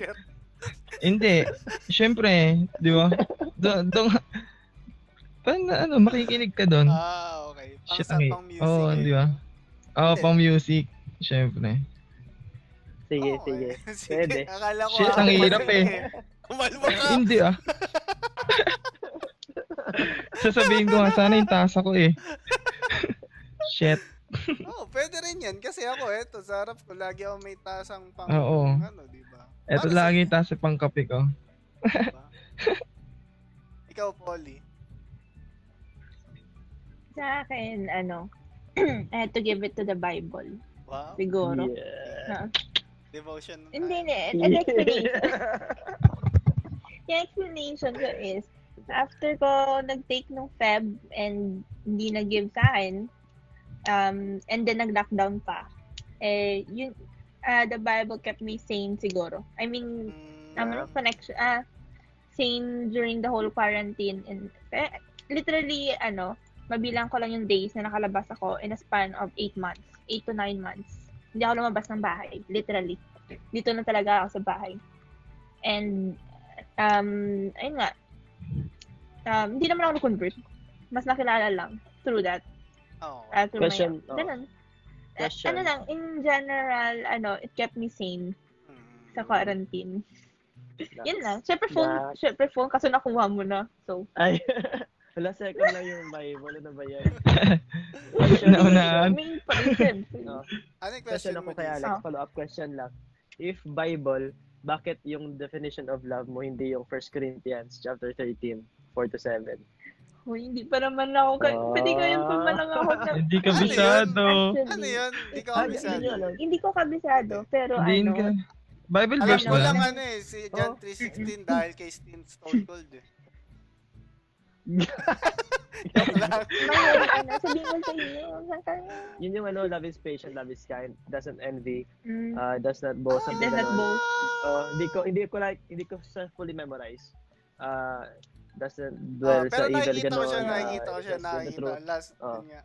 Hindi. Siyempre, di ba? Do, do, parang na, ano, makikinig ka doon. Ah, okay. Pang, sa, ang pang music. Oo, eh. di ba? Oo, Hindi. pang music. Siyempre. Sige, Oo, sige. eh. Pwede. Akala ko, Shit, ang hirap eh. Kumalma ka. Hindi ah. Sasabihin ko nga, sana yung tasa ko eh. Shit. Oo, pwede rin yan. Kasi ako, eto, sa harap ko, lagi ako may tasang pang, Oo. ano, di ba? Eto sa- lagi yung tasa pang kape ko. Diba? Ikaw, Polly. Sa akin, ano, I had to give it to the Bible. Wow. Siguro. Yeah. Devotion. ng Hindi, tayo. hindi. An explanation. yung explanation ko is, after ko nag-take ng Feb and hindi nag-give sa akin, um, and then nag-lockdown pa, eh, yun, uh, the Bible kept me sane siguro. I mean, Mm, ano, connection, ah, sane during the whole quarantine. And, eh, literally, ano, mabilang ko lang yung days na nakalabas ako in a span of 8 months. 8 to 9 months. Hindi ako lumabas ng bahay. Literally. Dito na talaga ako sa bahay. And, um, ayun nga, um, hindi naman ako na-convert. Mas nakilala lang through that. Oo. Uh, through Question, my, oh. ganun. Eh, Question. ano lang, in general, ano, it kept me sane Mm. sa quarantine. Yun lang. Siyempre Na- phone, siyempre phone kasi nakuha mo na. So, Ay, wala second lang yung Bible. Ano ba yan? Naunaan. main siyempre. No. Ano yung Question question ako mo, kay? Alex. Ah. Follow-up question lang. If Bible, bakit yung definition of love mo hindi yung 1 Corinthians chapter 13, 4 to 7? Uy, hindi pa naman ako. Ka- Ah. Pwede ngayon pa man lang ako na... Hindi ka Ano yun? bisado. Actually, Ano yun? Hindi ka Ah, kabisado. hindi alam. Ko kabisado, pero Hindi ano, ka. Bible Alam verse ko ba? lang lang. ano eh, si John Oh. 3.16 dahil kay Steve Stone Cold eh. Ano, sabihin ko sa inyo? Yun yung ano, love is patient, love is kind, doesn't envy, Mm, uh, does not boast, something does not boast. Oh, hindi ko hindi ko like hindi ko siya fully memorize. Uh, doesn't Ah, dwell pero sa evil nakikita ko siya, uh, nakikita ko siya, in the nakikita. Last, Oh. yun nga.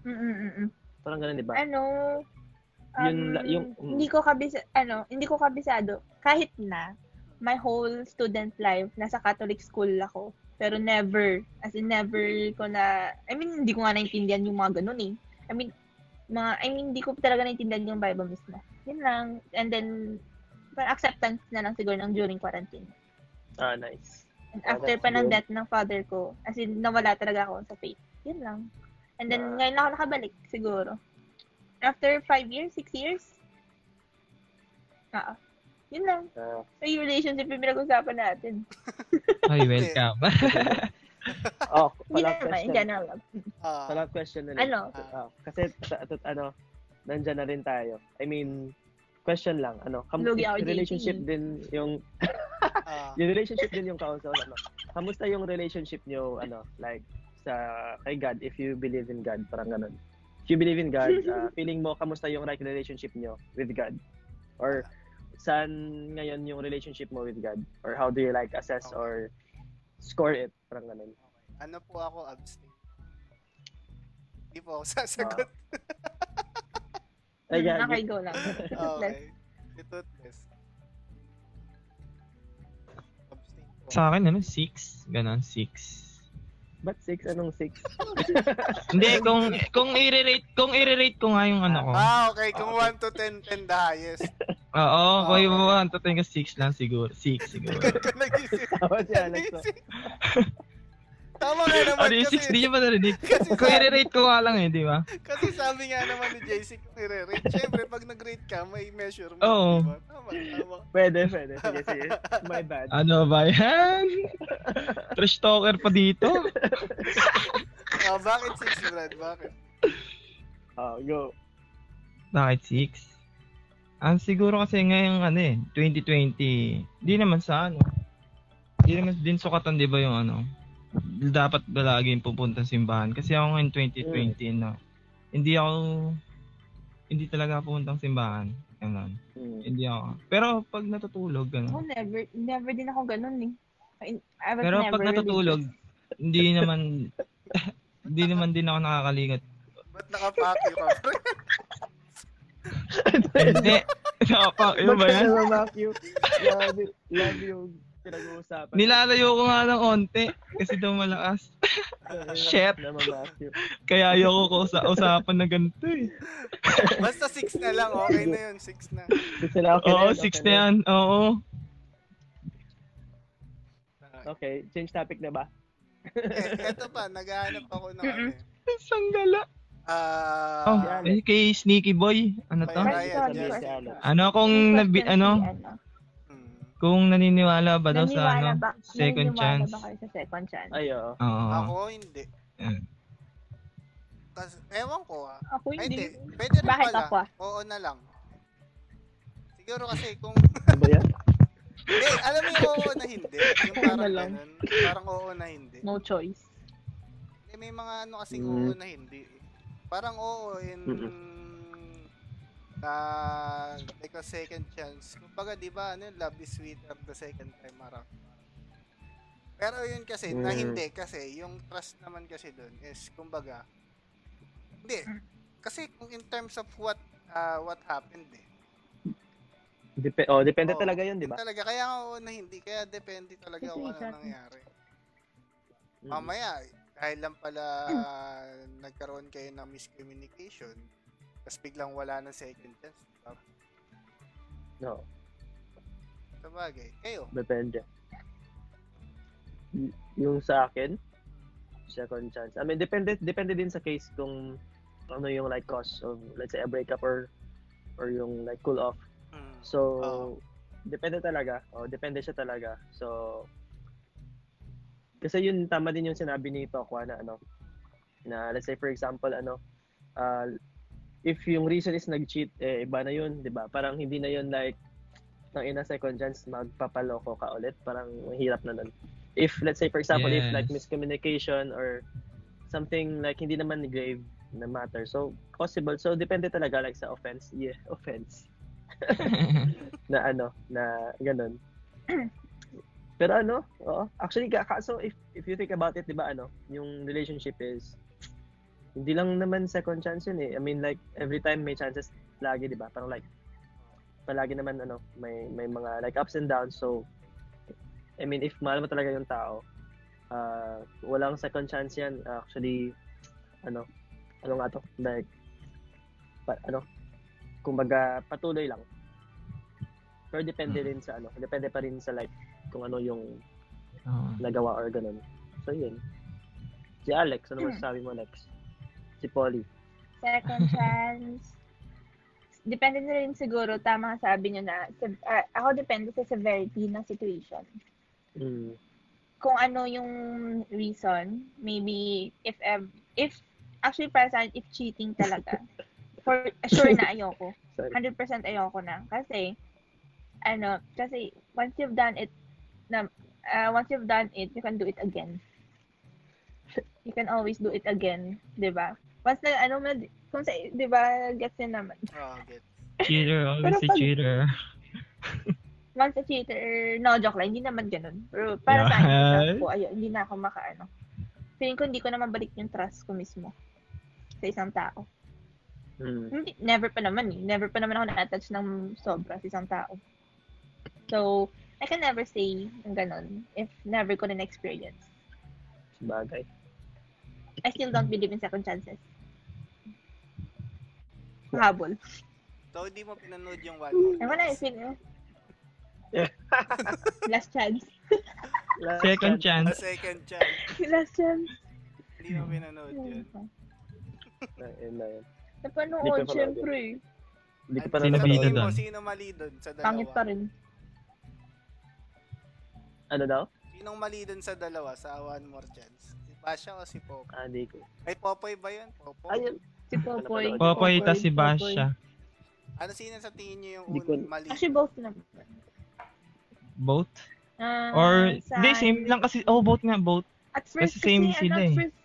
Mm, mm, mm, mm. Parang ganun, di ba? Ano, um, Yun yung- mm. hindi ko kabisa, ano, hindi ko kabisado. Kahit na, my whole student life, nasa Catholic school ako. Pero never, as in never ko na, I mean, hindi ko nga naintindihan yung mga ganun eh. I mean, mga, I mean, hindi ko talaga naintindihan yung Bible mismo. Yun lang. And then, parang acceptance na lang siguro ng during quarantine. Ah, nice. And after that's pa ng death ng father ko, as in, nawala talaga ako sa faith. Yun lang. And then, Ah. ngayon lang ako nakabalik, siguro. After five years, six years? Ah, yun lang. Uh, So, yung relationship yung pinag-usapan natin. Ay, welcome. oh, follow-up naman, in question. general. Ah, Follow-up question na Ano? Ah, kasi, ta- ta- ano, nandyan na rin tayo. I mean, question lang, ano, kam- Lugi ako, JP. relationship din yung, yung relationship din yung kausap, ano, kamusta yung relationship nyo, ano, like, sa, kay God, if you believe in God, parang ganun. If you believe in God, ah, feeling mo, kamusta yung right relationship nyo with God? Or, saan ngayon yung relationship mo with God? Or how do you like assess Okay. or score it? Parang ganun. ano po ako, abstain. Hindi po ako sasagot. Ay, Mm, yeah, okay, go lang. okay. Toothless. Sa akin, ano, 6. Ganon, 6. Ba't six? Anong six? Hindi, kung, kung i-rate, kung i-rate ko nga yung ano ko. Ah, okay. Kung 1 to 10, 10 the highest. Oo, kung Okay. yung one to ten ka 6 lang siguro. 6 siguro. Kung nag-isip. Tama si Alex. Oh. Tama nga naman Ano yung 6? kasi, Di niya ba narinig? kasi, Kung sabi, i-rate ko nga lang eh, di ba? kasi sabi nga naman ni JC kung i-rate. Siyempre, pag nag-rate ka, may measure mo. Oo. Diba? Tama, tama. Pwede, pwede. Sige, sige. My bad. Ano ba yan? Trash talker pa dito. Oh, bakit 6, Brad? Bakit? Oh, go. Bakit 6? Ah, siguro kasi ngayong ano eh, 2020, di naman sa ano. Di naman din sukatan 'di ba yung ano. Dapat ba laging pupunta simbahan? Kasi ako ngayon 2020 no. Hindi ako hindi talaga ako pupuntang simbahan. Ganun. Mm. Hindi ako. Pero pag natutulog, ganun. never, never din ako ganun eh. I- was Pero never pag natutulog, religious. hindi naman hindi naman din ako nakakalingat. Ba't nakapakyo ka? Hindi. Nakapa, yun ba yan? Magkano Mac you? Love, love yung pinag-uusapan. Nilalayo ko nga ng onte kasi daw malakas. Shit. Kaya ayoko ko sa usapan na ganito eh. Basta 6 na lang, okay na yun. 6 na. Okay Oo, na yun, 6 okay na yan. Oo. Okay, change topic na ba? Eh, eto pa, naghahanap ako ng ano eh. Sanggala. Ah, Oh, yan. eh, kay Sneaky Boy. Ano to? Ryan, yes. Ano kung Yung nabi, ano. Kung naniniwala ba daw sa naniniwala ano, ba, second naniniwala chance? ba kayo sa second chance? Ay, oo. Oo. Ako, hindi. Yan. Kasi, ewan ko ah. Ako Ay, hindi. hindi. Pwede rin Bakit pala. ako ah? Oo na lang. Siguro kasi kung... Ano ba yan? Hindi, alam mo yung oo na hindi. Yung Oo na parang lang. ganun. Parang oo na hindi. No choice. Eh, may mga ano kasing Mm. oo na hindi. Parang oo in na like a second chance. Kumbaga, di ba, ano, love is sweeter the second time around. Pero yun kasi, na Mm. hindi kasi, yung trust naman kasi doon is, kumbaga, hindi. Kasi kung in terms of what uh, what happened eh. Dep- oh, depende Oo, talaga yun, di ba? Talaga, kaya oo na hindi. Kaya depende talaga kung ano nangyari. Mm. Mamaya, dahil lang pala nagkaroon kayo ng miscommunication, tapos biglang wala ng second chance. Diba? No, Sa bagay. Kayo. depende. Y- yung sa akin, second chance. I mean, depende depende din sa case kung ano yung like cause of let's say a breakup or or yung like cool off. Mm. So, Oo. depende talaga. Oh, depende siya talaga. So, kasi yun, tama din yung sinabi ni Tokwa na ano, na let's say for example, ano, uh, if yung reason is nag-cheat, eh, iba na yun, di ba? Parang hindi na yun like, ng ina second chance, magpapaloko ka ulit. Parang mahirap na nun. If, let's say for example, if like Yes. miscommunication or something like hindi naman grave na matter. So, possible. So, depende talaga like sa offense. Yeah, offense na ano, na ganun. Pero ano, oo. Actually, kaso if, if you think about it, di ba ano, yung relationship is, hindi lang naman second chance yun eh. I mean like, every time may chances lagi, di ba? Parang like, palagi naman ano, may, may mga like ups and downs. So, I mean, if mahal mo talaga yung tao, ah walang second chance yan. Actually, ano, ano nga to? Like, pa, ano, kumbaga patuloy lang. Pero depende rin sa ano, depende pa rin sa like kung ano yung Oo. nagawa or ganun. So yun. Si Alex, ano masasabi mo Alex? Si Polly. Second chance. Depende na rin siguro, tama sabi niyo na, ah, ako depende sa severity ng situation. Mm. Kung ano yung reason, maybe if if actually para sa if cheating talaga, for sure na ayoko. Sorry. 100% ayoko na. Kasi, ano, kasi once you've done it, na, uh, once you've done it, you can do it again. You can always do it again, di ba? Once na, ano, mo, kung sa, di ba, gets yun naman. Oh, get. cheater, always a pag- cheater. Once a cheater, no, joke lang, hindi naman ganun. Pero para sa akin, ko, ayun, hindi na ako makaano. Feeling ko, hindi ko na mabalik yung trust ko mismo sa isang tao. Mm. Hindi, never pa naman eh. Never pa naman ako na-attach ng sobra sa isang tao. So, I can never say ng ganun if never ko na experience. Bagay. I still don't believe in second chances. Habol. So, hindi mo pinanood yung one more. Ewan na, I feel, last chance. Last Second A chance. second chance. last chance. Hindi mo pinanood yun. Ayun na yun. Hindi Napanood, syempre. Hindi ko pa sa napanood. doon? Sino mali doon sa dalawa? Pangit pa rin. Ano daw? Sinong mali dun sa dalawa sa One More Chance? Si Basha o si Popoy? Ah, di ko. Ay, Popoy ba yun? Popoy? Ayun. Si Popoy. Popoy, Popoy, tas si Popoy. Basha. Ano sino sa tingin niyo yung Di ko- un- mali? Actually, both naman. Both? Ah, Or, hindi, same lang kasi, oh, both nga, both. At first, kasi same kasi, sila ano, eh. at first,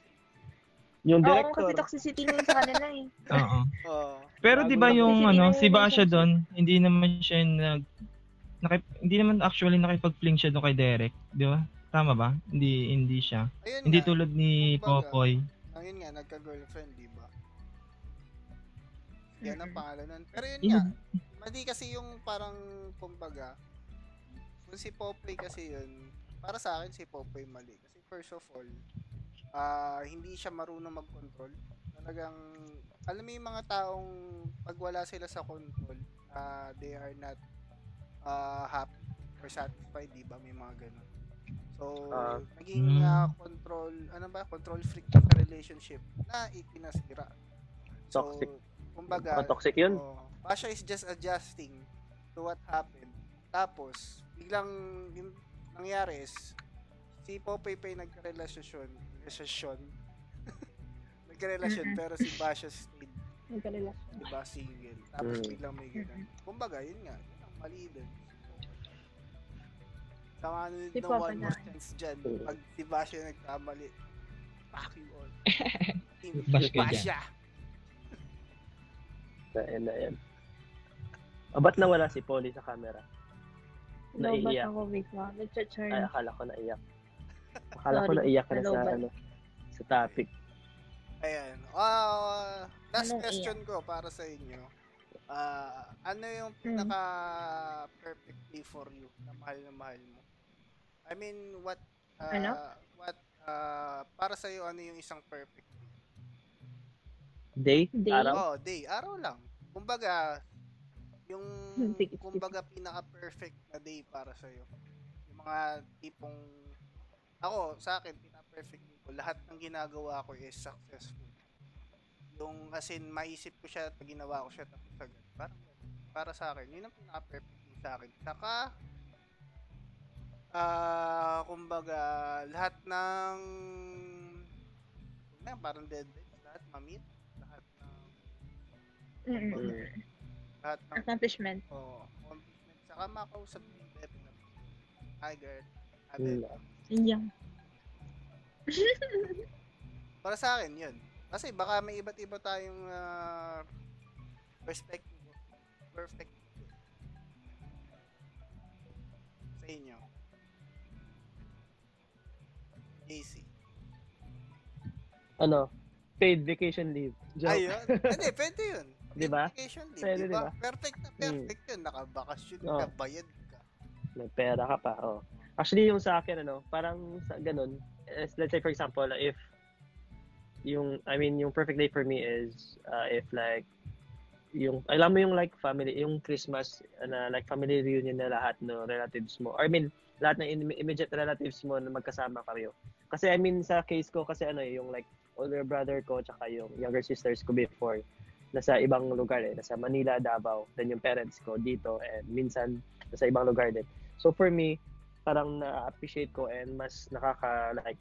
Yung oo, director. kasi toxicity na sa kanila eh. Oo. Oo. Pero di ba yung ano, si na Basha doon, hindi naman siya nag nakip, hindi naman actually nakipag-fling siya doon kay Derek, di ba? Tama ba? Hindi hindi siya. Ayun Hindi nga. tulad ni Popoy. Ayun nga, nagka-girlfriend, di ba? Yan ang pangalan nun. Pero yun nga, mali kasi yung parang, kumbaga, kung si Popoy kasi yun, para sa akin si Popoy mali. Kasi first of all, ah hindi siya marunong mag-control. Talagang, alam mo yung mga taong pag wala sila sa control, ah they are not ah happy or satisfied, di ba? May mga ganun. So, Ah. naging ah, control, ano ba, control freak sa relationship na ikinasira. So, Toxic. Kumbaga, toxic yun. Oh, Basha is just adjusting to what happened. Tapos, biglang yung nangyari is, si Popoy pa yung nagkarelasyon. Relasyon. nagkarelasyon, pero si Basha stayed, Nagkarelasyon. diba, single. Tapos Mm. biglang may ganun. Kumbaga, yun nga, yun ang mali dun. Sa mga nanonood Si Papa One More na. Chance dyan, pag si Basha nagkamali, fuck you all. Team Bash Basha. Ayan na yan. Oh, ba't nawala si Polly sa camera? Naiiyak. ako, wait lang. Nag-churn. Ay, akala ko naiyak. Akala ko naiyak ka na sa, ano, sa topic. Ayan. Ah, last Anong question ko para sa inyo. Ah, ano yung Hmm. pinaka perfect day for you na mahal na mahal mo? I mean, what ah, Ano? what ah, para sa iyo ano yung isang perfect day? Day? Day? Araw? Oh, day, araw lang. Kumbaga yung kumbaga pinaka perfect na day para sa iyo. Yung mga tipong ako sa akin pinaka perfect day ko lahat ng ginagawa ko is successful. Yung as in maisip ko siya at ginawa ko siya tapos agad. Parang ganun. para sa akin yun ang pinaka perfect day sa akin. Saka ah kumbaga lahat ng na parang deadlines lahat ng Mm-mm. Mm. lahat ng Accomplishment. Oo, accomplishment. Saka makausap mo yung Bebe na, Hi girl, hi. Bebe. Iyan. Para sa akin, yun. Kasi baka may iba't iba tayong ah, perspective. Perfect. Sa inyo. AC. Ano? Paid vacation leave. Joke. Ayun. Hindi, pwede yun. Di ba? Vacation leave, di ba? Perfect na perfect yun. Nakabakasyon Oo. ka, bayad ka. May pera ka pa, oh. Actually, yung sa akin, ano, parang sa ganun, is, let's say, for example, if yung, I mean, yung perfect day for me is, uh, if like, yung, alam mo yung like family, yung Christmas, uh, na like family reunion na lahat no relatives mo. Or I mean, lahat ng im- immediate relatives mo na magkasama kayo. Kasi I mean, sa case ko, kasi ano, yung like, older brother ko, tsaka yung younger sisters ko before, nasa ibang lugar eh, nasa Manila, Davao, then yung parents ko dito, and minsan nasa ibang lugar din. So for me, parang na-appreciate ko and mas nakaka like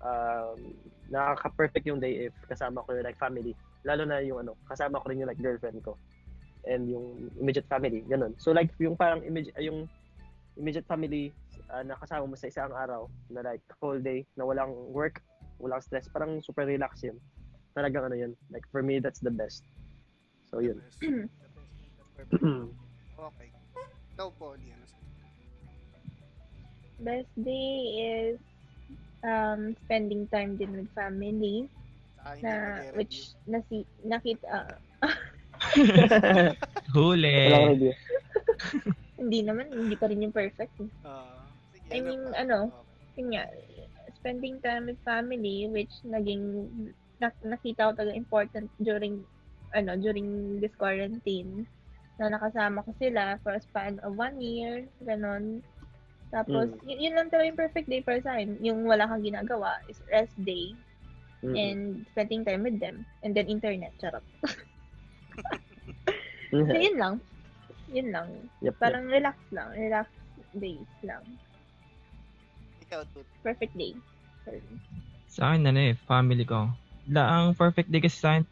um, nakaka-perfect yung day if kasama ko yung like family. Lalo na yung ano, kasama ko rin yung like girlfriend ko and yung immediate family, ganun. So like yung parang immediate yung immediate family uh, na kasama mo sa isang araw na like whole day na walang work, walang stress, parang super relax yun. Talagang ano yun. Like for me that's the best. So yun. The best. The best. The perfect. Okay. Ikaw, ano sa Best day is um spending time din with family Sa akin, na which nasi nakita ah, Huli. Hindi naman hindi pa rin yung perfect. Ah, sige, I mean, pa? ano, Okay. yun nga spending time with family which naging nakita ko talaga important during ano during this quarantine na nakasama ko sila for a span of one year ganon tapos Mm. yun, yun lang talaga yung perfect day para sa akin yung wala kang ginagawa is rest day Mm. and spending time with them and then internet charot so Mm. yun lang yun lang Yep, yep. parang relax lang relax days lang Ikaw. Perfect day. Me. Sa akin, ano eh, family ko. La, ang perfect day kasi sa akin,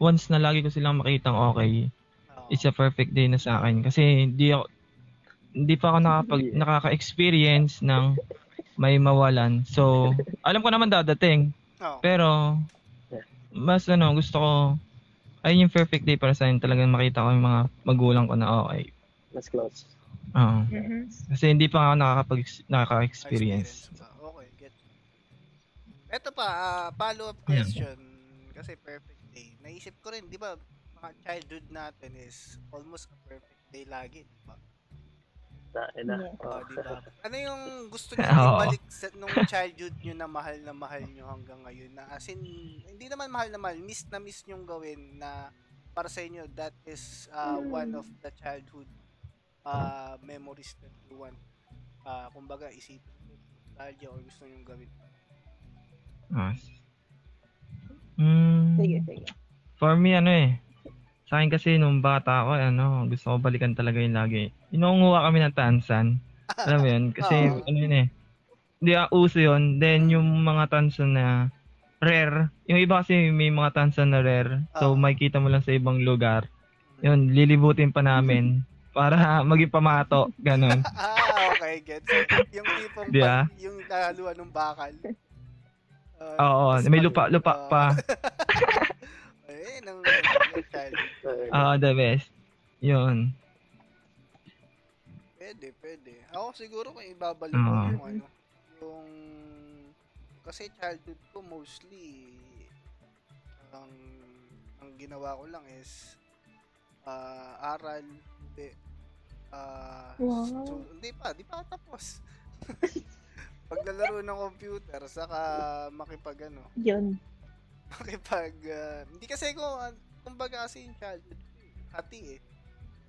once na lagi ko silang makitang okay, it's a perfect day na sa akin. Kasi hindi ako, hindi pa ako nakapag, nakaka-experience ng may mawalan. So, alam ko naman dadating. Pero, mas ano, gusto ko, ayun yung perfect day para sa akin. Talagang makita ko yung mga magulang ko na okay. Mas close. Oo. Mhm. Kasi hindi pa ako nakakapag, nakaka-experience. Experience. Ito pa, ah, follow-up Yeah. question. Kasi perfect day. Naisip ko rin, di ba, mga childhood natin is almost a perfect day lagi. Di ba? Na. Yeah. Oh, Oh. di ba? Ano yung gusto niyo ibalik sa nung childhood niyo na mahal na mahal niyo hanggang ngayon na as in hindi naman mahal na mahal, miss na miss niyo gawin na para sa inyo that is uh, one of the childhood uh, memories that you want. Uh, kumbaga isipin nostalgia or gusto niyo gawin. Ah. Mm, Sige, sige. For me, ano eh. Sa akin kasi nung bata ako, ano, gusto ko balikan talaga yung lagi. Inuunguha kami ng tansan. Alam mo yun? Kasi, Oo. ano yun eh. Hindi ah, uso yun. Then, yung mga tansan na rare. Yung iba kasi may mga tansan na rare. So, Oo. makikita mo lang sa ibang lugar. Yun, lilibutin pa namin. para maging pamato. Ganon. ah, okay, gets. Yung tipong Di ba? pag, yung laluan ng bakal. Uh, Oo, may lupa-lupa ah, pa. eh, nang. Ah, the best. Yun. Pwede, pwede. Ako siguro kung ibabalik ko Oo. yung ano, yung kasi childhood ko mostly ang ang ginawa ko lang is ah, aral, hindi ah Wow. so- hindi pa, di pa tapos. Paglalaro ng computer saka makipag ano, Yun. makipag ah, hindi kasi ko kumbaga kasi yung childhood eh, hati eh.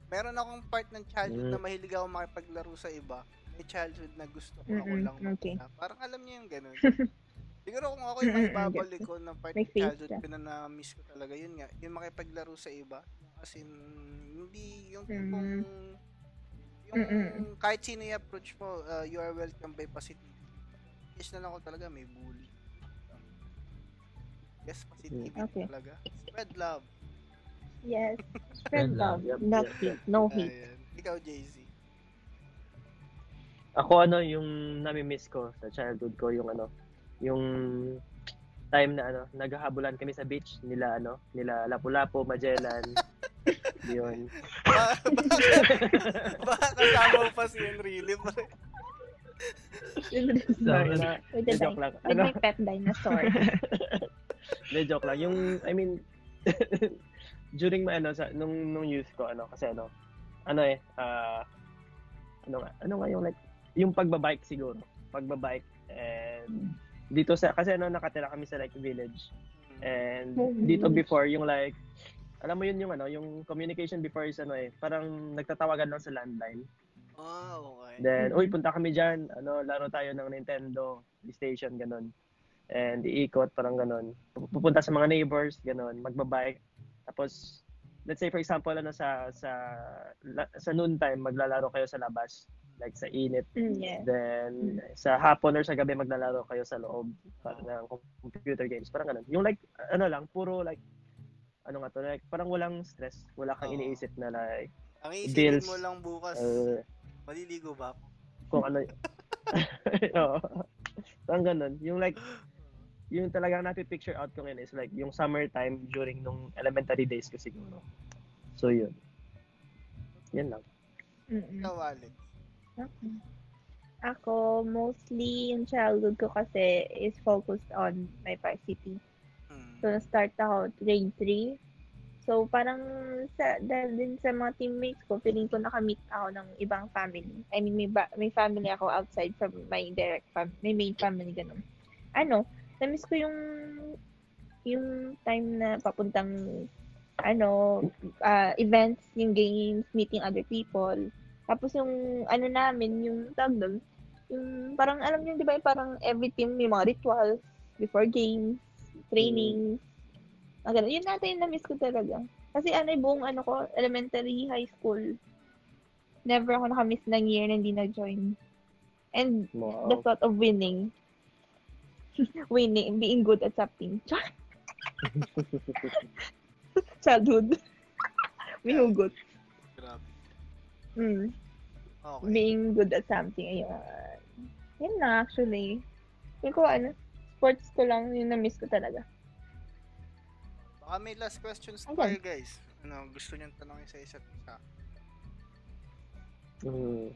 Meron akong part ng childhood Mm. na mahilig ako makipaglaro sa iba. May childhood na gusto ko ako Mm-mm, lang okay. mag-isa. Parang alam niyo yung ganun. Siguro kung ako yung maibabalik ko ng part ng childhood ko na na-miss ko talaga, yun nga, yung makipaglaro sa iba. As in, hindi yung Mm. tipong, yung Mm-mm. kahit sino i-approach mo, uh, you are welcome by positivity. Yes na lang ako talaga, may bully. Yes, positivity Okay. talaga. Spread love. Yes. Spread love. Yep, Not yep, hate. No hate. Ayan. Ikaw, Jay-Z. Ako ano, yung nami-miss ko sa childhood ko, yung ano, yung time na ano, naghahabulan kami sa beach nila ano, nila Lapu-Lapu, Magellan. yun. Ba- Baka baka kasama mo pa si Enrile. Sorry na, With the joke di- lang. with Ano, my pet dinosaur. Hindi, joke lang. Yung, I mean, during my, ano, sa, nung, nung youth ko, ano, kasi ano, ano eh, ah, ano nga, ano nga yung like, yung pagbabike siguro. Pagbabike, and dito sa, kasi ano, nakatira kami sa like village. And Oh, dito village. before, yung like, alam mo yun yung ano, yung communication before is ano eh, parang nagtatawagan lang sa landline. Ah, okay. Then, uy, punta kami dyan. Ano, laro tayo ng Nintendo PlayStation, ganun. And iikot, parang ganun. Pupunta sa mga neighbors, ganun. Magbabike. Tapos, let's say for example, ano, sa, sa, la- sa noon time, maglalaro kayo sa labas. Like sa init. Mm, yeah. Then, sa hapon or sa gabi, maglalaro kayo sa loob para ng computer games. Parang ganun. Yung like, ano lang, puro like, ano nga to, like, parang walang stress. Wala kang Oo. iniisip na like, Ang iisipin bills, mo lang bukas, uh, maliligo ba ako? kung ano Oo. Parang ganun. Yung like, yung talagang napipicture out ko ngayon is like yung summertime during nung elementary days ko siguro. So yun. Yan lang. Mm-mm. Ikaw, Alex. Okay. Ako, mostly yung childhood ko kasi is focused on my varsity. Hmm. So, start ako grade 3. So, parang sa, dahil din sa mga teammates ko, feeling ko nakamit ako ng ibang family. I mean, may, ba, may family ako outside from my direct fam may main family, ganun. Ano, na-miss ko yung yung time na papuntang ano, ah, events, yung games, meeting other people. Tapos yung ano namin, yung tag doon, yung parang alam niyo 'di ba, parang every team may mga rituals before games, training. Mm. Ganun. Yun natin yung na-miss ko talaga. Kasi ano, yung buong ano ko, elementary, high school, never ako nakamiss ng year na hindi nag-join. And the Wow. thought of winning. winning, being good at something. Childhood. Mihugot. Grabe. Mm. Okay. Being good at something. Ayun. Yun na, actually. Yung ko, ano, sports ko lang, yung na-miss ko talaga. Baka may last questions Ayan. tayo guys. Ano, gusto niyong tanongin sa isa't isa. Mm.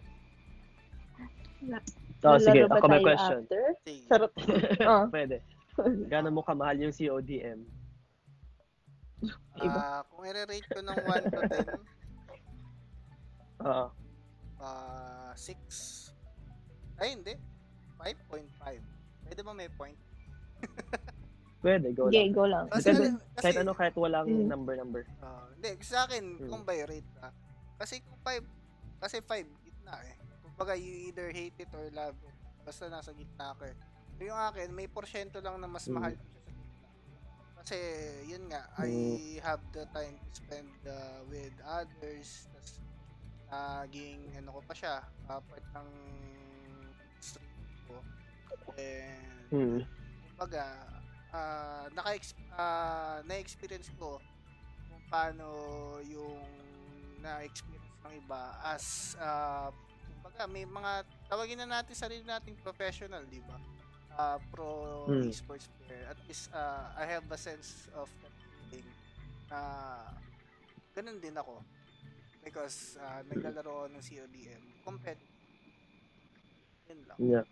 Na- Oh, sige, Lalaro ba ako may question. After? Sige. Charot. oh. Pwede. Gano'n mo kamahal yung CODM? Iba. Ah, kung i-rate ko ng 1 to 10, Oo. ah 6. Ay, hindi. 5.5. Pwede ba may point? Pwede, go Okay, lang. go lang. Kasi, Depende. kasi Kahit ano, kahit walang Mm. number-number. ah, hindi, sa akin, Hmm. kung by rate ah. Kasi kung 5, kasi 5, gitna eh. Kumbaga, you either hate it or love it. Basta nasa gitna ka eh. So, yung akin, may porsyento lang na mas Hmm. mahal ko siya sa gitna. Kasi, yun nga, I have the time to spend uh, with others. Tapos, naging, ano ko pa siya, uh, part ng stream ko. And, Hmm. kumbaga, ah naka ah na-experience ko kung paano yung na-experience ng iba as ah kumbaga may mga tawagin na natin sarili nating professional, di ba? Ah, pro Mm. esports player. At least ah, I have a sense of that feeling na ganun din ako because ah, naglalaro ako ng CODM competitive. Yun lang. Yeah.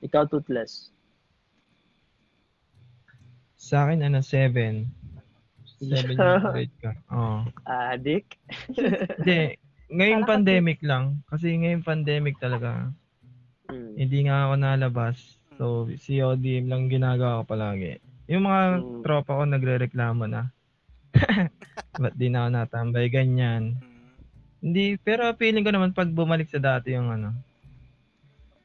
Ikaw, Toothless. Sa akin, ano, 7. 7 yung rate ka. Oo. Adik? Hindi, ngayong Parang pandemic lang. Kasi ngayong pandemic talaga, Hmm. hindi nga ako nalabas. So, COD lang ginagawa ko palagi. Yung mga Mm. tropa ko nagre-reklamo na. Ba't di na ako natambay? Ganyan. Mm. Hindi, pero feeling ko naman pag bumalik sa dati yung ano,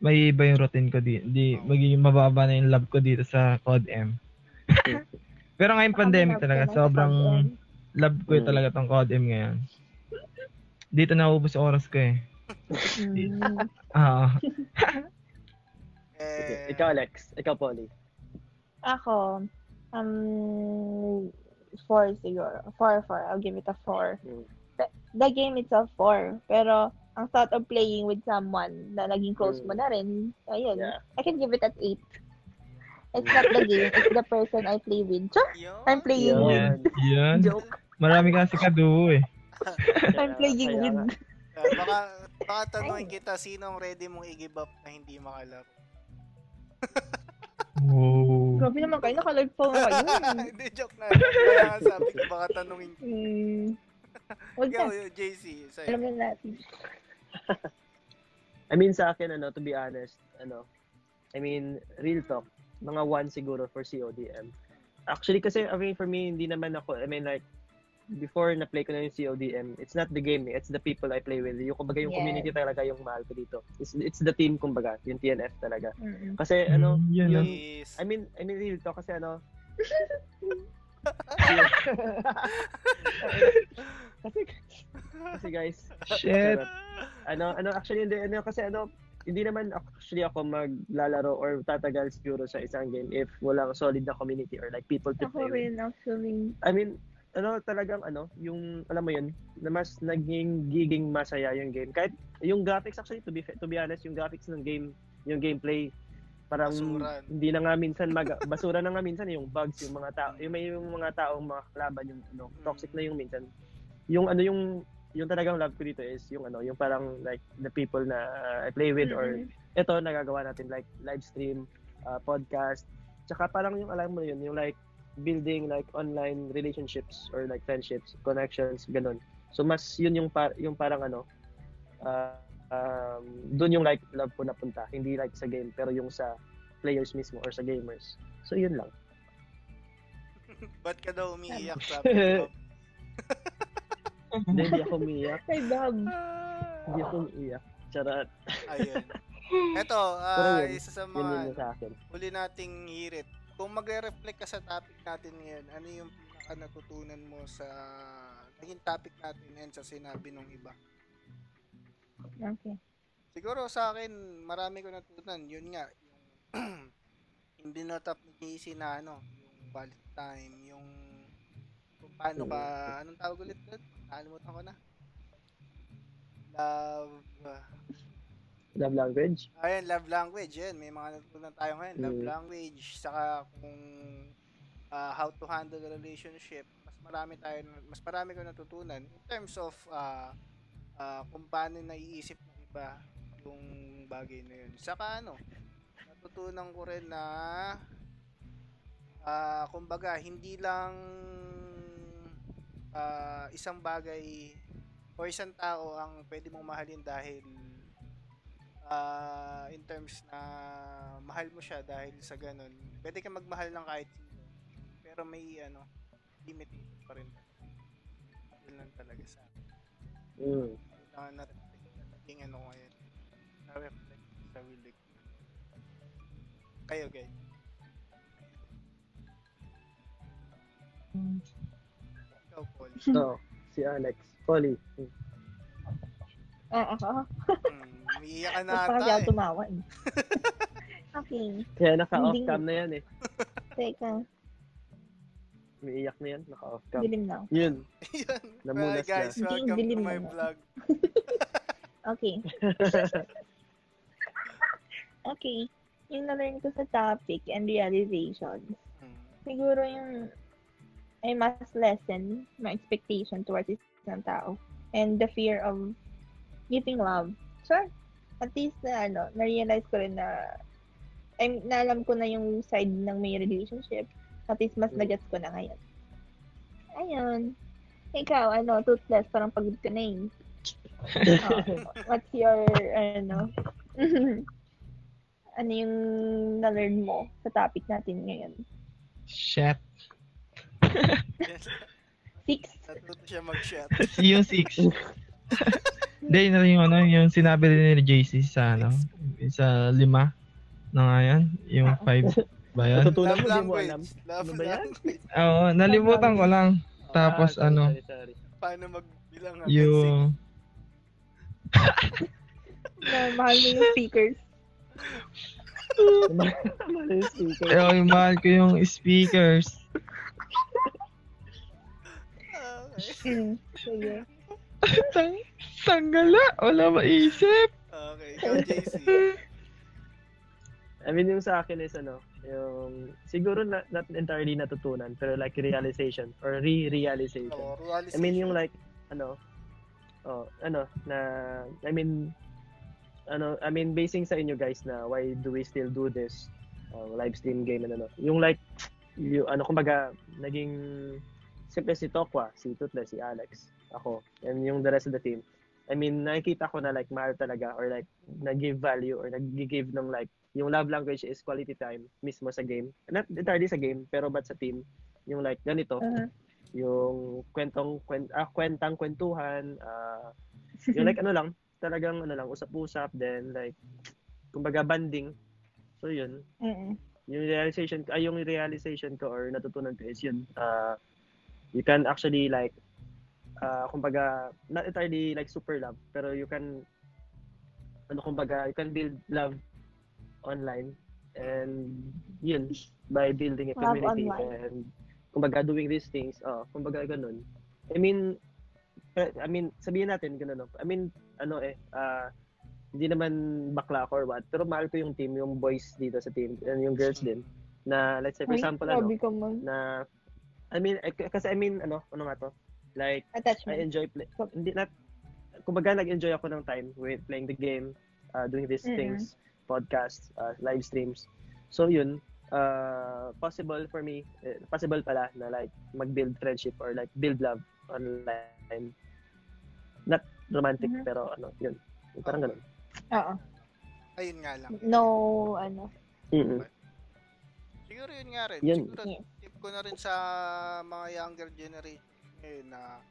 may iba yung routine ko di, di magiging mababa na yung love ko dito sa COD M. pero ngayong pandemic talaga, sobrang love ko Mm. talaga tong COD M ngayon. Dito na ubos oras ko eh. Mm. Ah, Sige. Eh, Ikaw, Alex. Ikaw, Polly. Ako, um, four siguro. Four, four. I'll give it a four. Mm. The, the game itself, four. Pero, ang thought of playing with someone na naging close Mm. mo na rin, ayun, Yeah. I can give it at eight. It's not the game, it's the person I play with. Sure. I'm playing Yun. with. yan. Joke. Marami kasi kaduo eh. I'm playing Kaya with. nga. Ah, baka, baka tanungin kita, sinong ready mong i-give up na hindi makalaro? Oh. Grabe naman kayo, nakalive pa nga kayo. hindi, joke na. Kaya nga sabi ko, baka tanungin kita. Hmm. Huwag Ikaw, na. JC, sa'yo. Alam na natin. I mean, sa akin, ano, to be honest, ano, I mean, real talk, mga one siguro for CODM. Actually, kasi, I mean, for me, hindi naman ako, I mean, like, before na-play ko na yung CODM, it's not the game, eh, it's the people I play with. Yung, kumbaga, yung Yes. community talaga yung mahal ko dito. It's, it's the team, kumbaga, yung TNF talaga. Mm-mm. Kasi, ano, Mm, yun? Is, I mean, I mean, real talk, kasi, ano, kasi, kasi guys, Shit. ano ano actually hindi ano kasi ano hindi naman actually ako maglalaro or tatagal siguro sa isang game if walang solid na community or like people to Ako play with. rin, actually. I mean, ano talagang ano, yung alam mo yun, na mas naging giging masaya yung game. Kahit yung graphics actually to be to be honest, yung graphics ng game, yung gameplay parang Basuran. hindi na nga minsan mag basura na nga minsan yung bugs yung mga tao yung may yung mga taong mga kalaban yung ano toxic na yung minsan yung ano yung yung talagang love ko dito is yung ano yung parang like the people na uh, I play with or Mm-mm. ito nagagawa natin like live stream uh, podcast. Tsaka parang yung alam mo yun yung like building like online relationships or like friendships connections ganun. So mas yun yung par yung parang ano uh, um, doon yung like love ko napunta. Hindi like sa game pero yung sa players mismo or sa gamers. So yun lang. Ba't ka daw umiiyak sabi ko? hindi hindi ako umiyak Ay, Bob. hindi ako umiyak charot Ayun. Ito, Pero ah, yun, isa sa yun mga yun yung sa akin huli nating hirit. Kung magre-reflect ka sa topic natin ngayon, ano yung natutunan mo sa naging topic natin and sa sinabi ng iba? Okay. siguro sa akin, marami ko natutunan. Yun nga, yung hindi na ni JC na ano, yung quality time, yung kung paano ka, anong tawag ulit doon? Nakalimutan ko na. Love, uh, Love language. Ayan, love language. Yan, may mga natutunan tayo ngayon. Love Mm. language. Saka kung ah, how to handle a relationship. Mas marami tayo, mas marami ko natutunan in terms of ah, ah, kung paano naiisip ng iba yung bagay na yun. Saka ano, natutunan ko rin na ah, kumbaga, hindi lang ah, isang bagay o isang tao ang pwede mong mahalin dahil ah, in terms na mahal mo siya dahil sa ganun. Pwede ka magmahal ng kahit sino. Pero may ano, limitation pa rin. Yun lang talaga sa akin. Mm. Na, na-reflect na naging ano ko ngayon. Na-reflect sa ko. Kayo, guys. Ikaw, Paul. So, si Alex. Polly. Ah, ako. Hmm, umiiyak ka na parang ata ako eh. tumawa eh. Okay. Kaya naka-off Hindi- cam na yan eh. Teka, Umiiyak na yan. Naka-off cam. dilim na. ako. Yun. Yun. Namunas Well, guys, na. welcome to Dilim my na. vlog. Okay. Okay. Yung na-learn ko sa topic and realizations. Hmm. Siguro yung ay mas lessen my expectation towards isang tao. And the fear of giving love. Sure. At least na ano, na-realize ko rin na ay, naalam ko na yung side ng may relationship. At least mas Mm. nagets ko na ngayon. Ayun. Ikaw, ano, toothless, parang pagod ka na eh. Oh, what's your, ano, ano yung na-learn mo sa topic natin ngayon? Shit. Six? Natuto siya mag-shot. yung 6. Hindi, yun na rin yung ano, yung sinabi rin ni JC sa ano, sa lima na nga yan, yung 5 ba yan? Natutunan mo, di mo alam. Love Ano ba yan? Oo, nalimutan ko lang. Tapos Ah, ano, sorry, sorry. Paano magbilang hanggang yung mahal mo yung speakers. Ano yung speaker? eh, mahal ko yung speakers. Six? Okay. Mm, sige. Tang tanggala, wala maisip. Okay. Ikaw, JC. I mean, yung sa akin is ano, yung siguro not, not entirely natutunan, pero like realization or re-realization. Oh, I mean, yung like, ano, oh, ano, na, I mean, ano, I mean, basing sa inyo guys na why do we still do this uh, live stream game and ano, yung like, yung, ano, kumbaga, naging, simple si Tokwa, si Tutle, si Alex, ako, and yung the rest of the team. I mean, nakikita ko na like mahal talaga or like nag-give value or nag-give ng like yung love language is quality time mismo sa game. Not entirely sa game, pero but sa team. Yung like ganito, Uh-huh. yung kwentong kwent, ah, kwentang kwentuhan, ah, yung like ano lang, talagang ano lang usap-usap then like kumbaga banding. So yun, Mm-mm. yung realization ay yung realization ko or natutunan ko is yun. Uh, you can actually like uh, kumbaga not entirely like super love pero you can ano kumbaga you can build love online and yun by building a Love community online. and kumbaga doing these things oh kumbaga ganun. I mean eh, I mean sabihin natin ganun no? I mean ano eh ah, hindi naman bakla ako or what pero mahal ko yung team yung boys dito sa team and yung girls din. Na let's say for Ay, example ano na I mean eh, kasi I mean ano ano nga to like I Attachment. enjoy play hindi not kumbaga nag-enjoy ako ng time with playing the game uh, doing these Mm-mm. things podcasts uh, live streams so yun uh, possible for me eh, possible pala na like mag-build friendship or like build love online not romantic Mhm. pero ano yun parang ganun Oo. Ayun nga lang. No, ano. Mm-mm. Siguro yun nga rin. Yun. Siguro Yes. Ko na rin sa mga younger generation ngayon na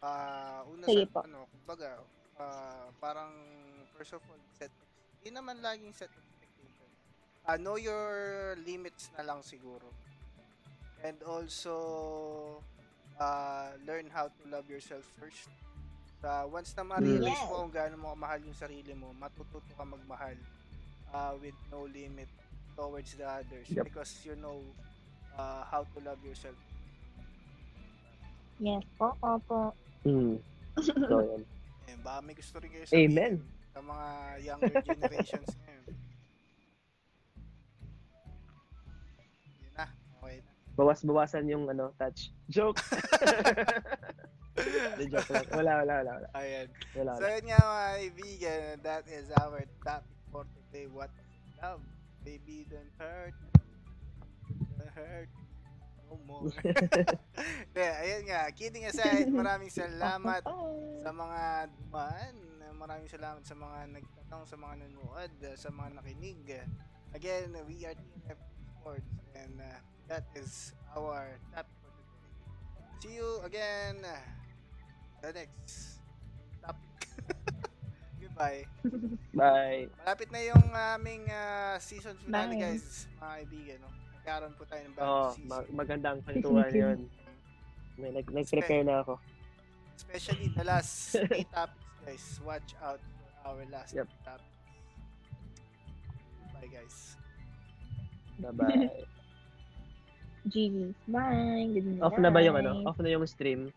ah una Sige sa po. ano, kumbaga ah, parang first of all set hindi naman laging set expectation. Ah, know your limits na lang siguro. And also uh, learn how to love yourself first. Sa once na ma-realize Mm. mo kung gaano mo kamahal yung sarili mo, matututo ka magmahal uh, with no limit towards the others Yep. because you know uh, how to love yourself. Yes po, opo. Hmm. So, yan. Eh, baka may gusto rin kayo sabihin Amen. sa mga younger generations ngayon. Yun na, okay na. Bawas-bawasan yung ano, touch. Joke. Hindi, joke lang. Wala, wala, wala, wala. Ayan. Wala, So wala. yun nga mga kaibigan, that is our topic for today. What is love? Baby, don't hurt. Hurt. No more. De, ayun nga. Kidding aside, maraming salamat sa mga dumaan. Maraming salamat sa mga nagtanong, sa mga nanonood, sa mga nakinig. Again, we are TNF Sports and uh, that is our topic for today. See you again uh, the next topic. Goodbye. Bye. Malapit na yung aming uh, season finale Bye. guys, mga kaibigan. No? Nagkaroon po tayo ng bagong Oo, season. ma- magandang kwentuhan yun. May nag- nag-prepare na ako. Especially the last three topics guys. Watch out for our last Yep. topics. Bye guys. Bye-bye. GG. Bye. Good night. Off na ba yung ano? Off na yung stream?